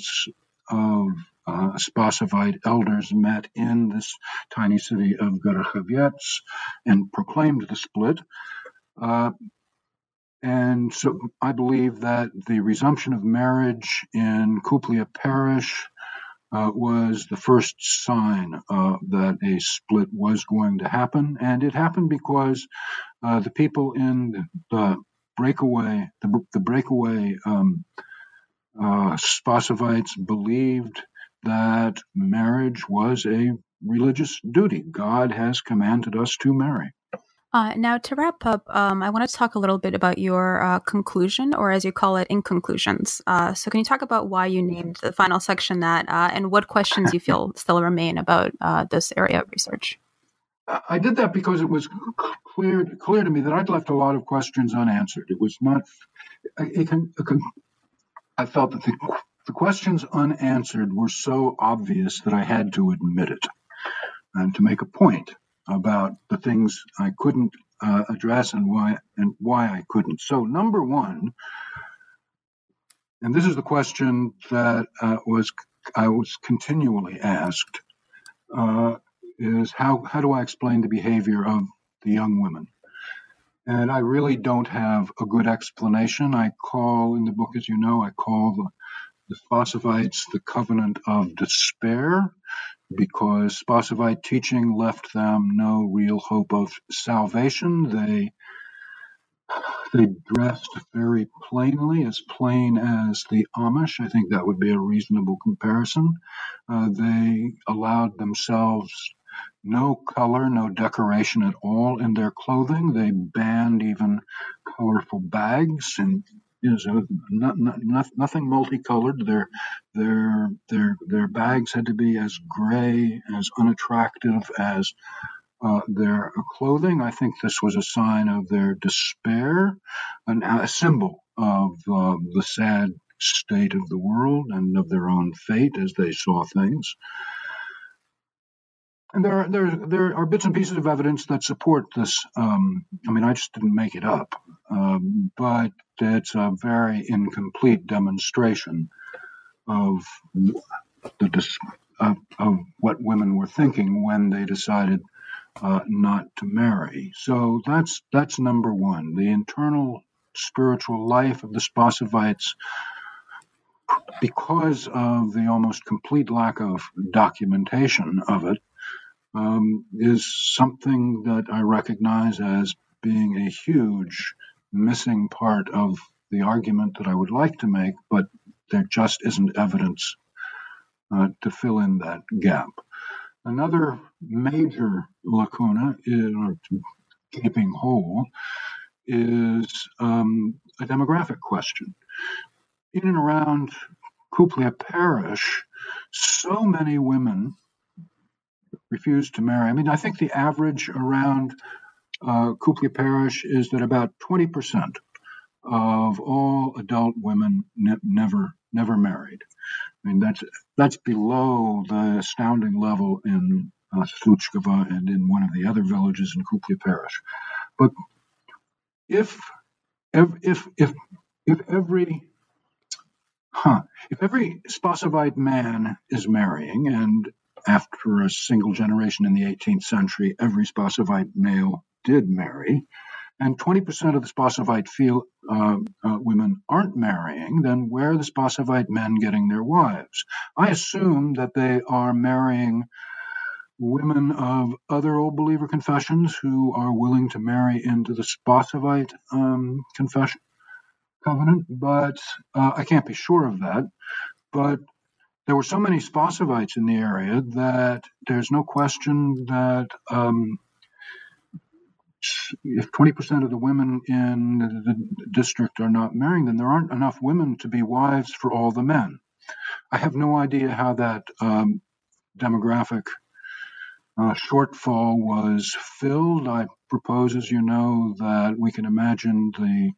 of uh, elders met in this tiny city of Gorokhovets and proclaimed the split. Uh, and so I believe that the resumption of marriage in Kuplia parish uh, was the first sign uh, that a split was going to happen. And it happened because uh, the people in the breakaway, the, the breakaway um, uh, believed that marriage was a religious duty. God has commanded us to marry. Uh, now, to wrap up, um, I want to talk a little bit about your uh, conclusion, or as you call it, in conclusions. Uh, so, can you talk about why you named the final section that, uh, and what questions you feel still remain about uh, this area of research? I did that because it was clear clear to me that I'd left a lot of questions unanswered. It was not. It it I felt that the, the questions unanswered were so obvious that I had to admit it and to make a point about the things I couldn't uh, address and why and why I couldn't. So number one, and this is the question that uh, was I was continually asked, uh, is how how do I explain the behavior of the young women? And I really don't have a good explanation. I call in the book, as you know, I call the, the Spasovites the covenant of despair because Spasovite teaching left them no real hope of salvation. They they dressed very plainly, as plain as the Amish. I think that would be a reasonable comparison. Uh, they allowed themselves no color, no decoration at all in their clothing. They banned even colorful bags and you know, not, not, not, nothing multicolored. Their their their their bags had to be as gray, as unattractive as uh, their clothing. I think this was a sign of their despair, and a symbol of uh, the sad state of the world and of their own fate as they saw things. And there are, there, there are bits and pieces of evidence that support this. Um, I mean, I just didn't make it up, um, but it's a very incomplete demonstration of the of, of what women were thinking when they decided uh, not to marry. So that's that's number one. The internal spiritual life of the Spasovites, because of the almost complete lack of documentation of it, um, is something that I recognize as being a huge missing part of the argument that I would like to make, but there just isn't evidence uh, to fill in that gap. Another major lacuna, or gaping hole, is um, a demographic question. In and around Kuplia Parish, so many women refused to marry. I mean, I think the average around uh, Kuplia Parish is that about 20% of all adult women ne- never never married. I mean, that's that's below the astounding level in uh, Sluchkova and in one of the other villages in Kuplia Parish. But if if if if every huh, if every Spasovite man is marrying and after a single generation in the 18th century, every Spasovite male did marry, and 20% of the Spasovite feel, uh, uh, women aren't marrying, then where are the Spasovite men getting their wives? I assume that they are marrying women of other old believer confessions who are willing to marry into the Spasovite um, confession covenant, but uh, I can't be sure of that. But there were so many Spasovites in the area that there's no question that um, if 20% of the women in the district are not marrying, then there aren't enough women to be wives for all the men. I have no idea how that um, demographic uh, shortfall was filled. I propose, as you know, that we can imagine the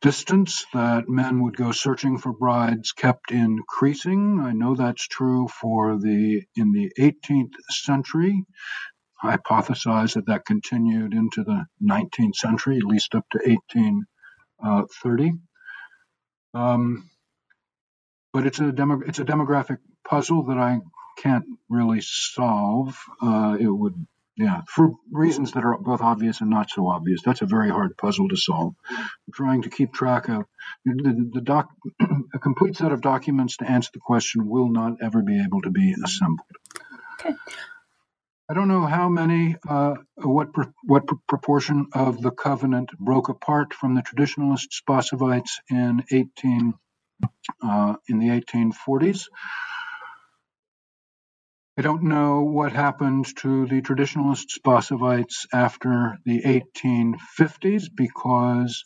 distance that men would go searching for brides kept increasing. I know that's true for the in the 18th century. I hypothesize that that continued into the 19th century, at least up to 1830. Uh, um, but it's a demo, it's a demographic puzzle that I can't really solve. Uh, it would, yeah, for reasons that are both obvious and not so obvious. That's a very hard puzzle to solve. I'm trying to keep track of the, the doc, (clears throat) a complete set of documents to answer the question will not ever be able to be assembled. Okay. I don't know how many, uh, what what proportion of the covenant broke apart from the traditionalist Spasovites in 18 uh, in the 1840s. I don't know what happened to the traditionalist Spasovites after the 1850s because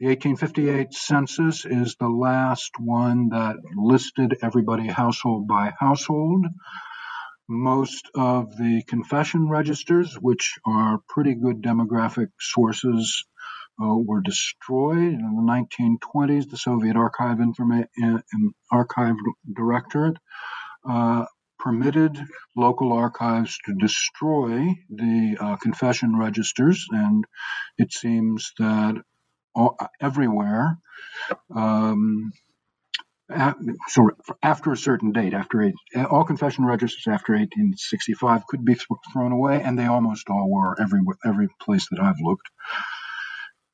the 1858 census is the last one that listed everybody household by household. Most of the confession registers, which are pretty good demographic sources, uh, were destroyed. In the 1920s, the Soviet Archive, Informa- Archive Directorate uh, permitted local archives to destroy the uh, confession registers, and it seems that everywhere um, so after a certain date, after eight, all confession registers after 1865 could be thrown away, and they almost all were every every place that I've looked.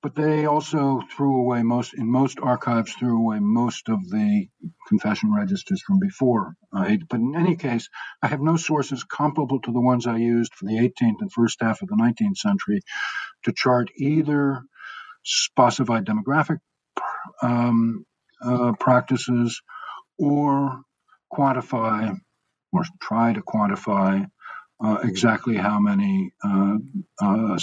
But they also threw away most in most archives threw away most of the confession registers from before. But in any case, I have no sources comparable to the ones I used for the 18th and first half of the 19th century to chart either Spasovite demographic um, uh, practices or quantify or try to quantify uh, exactly how many uh, uh,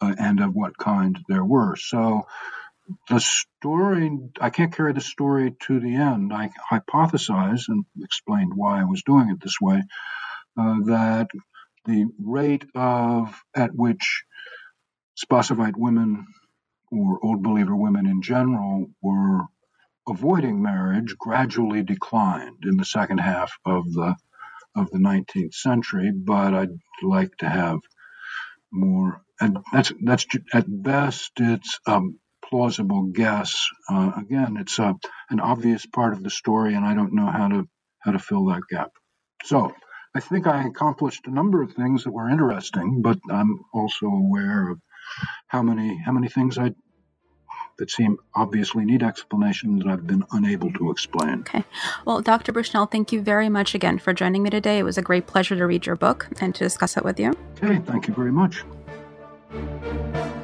uh, and of what kind there were. So the story, I can't carry the story to the end. I hypothesized and explained why I was doing it this way uh, that the rate of at which Spasovite women or Old Believer women in general were avoiding marriage gradually declined in the second half of the of the 19th century. But I'd like to have more, and that's that's at best it's a plausible guess. Uh, again, it's a, an obvious part of the story, and I don't know how to how to fill that gap. So. I think I accomplished a number of things that were interesting, but I'm also aware of how many how many things I that seem obviously need explanation that I've been unable to explain. Okay. Well, Dr. Bushnell, thank you very much again for joining me today. It was a great pleasure to read your book and to discuss it with you. Okay, thank you very much. Música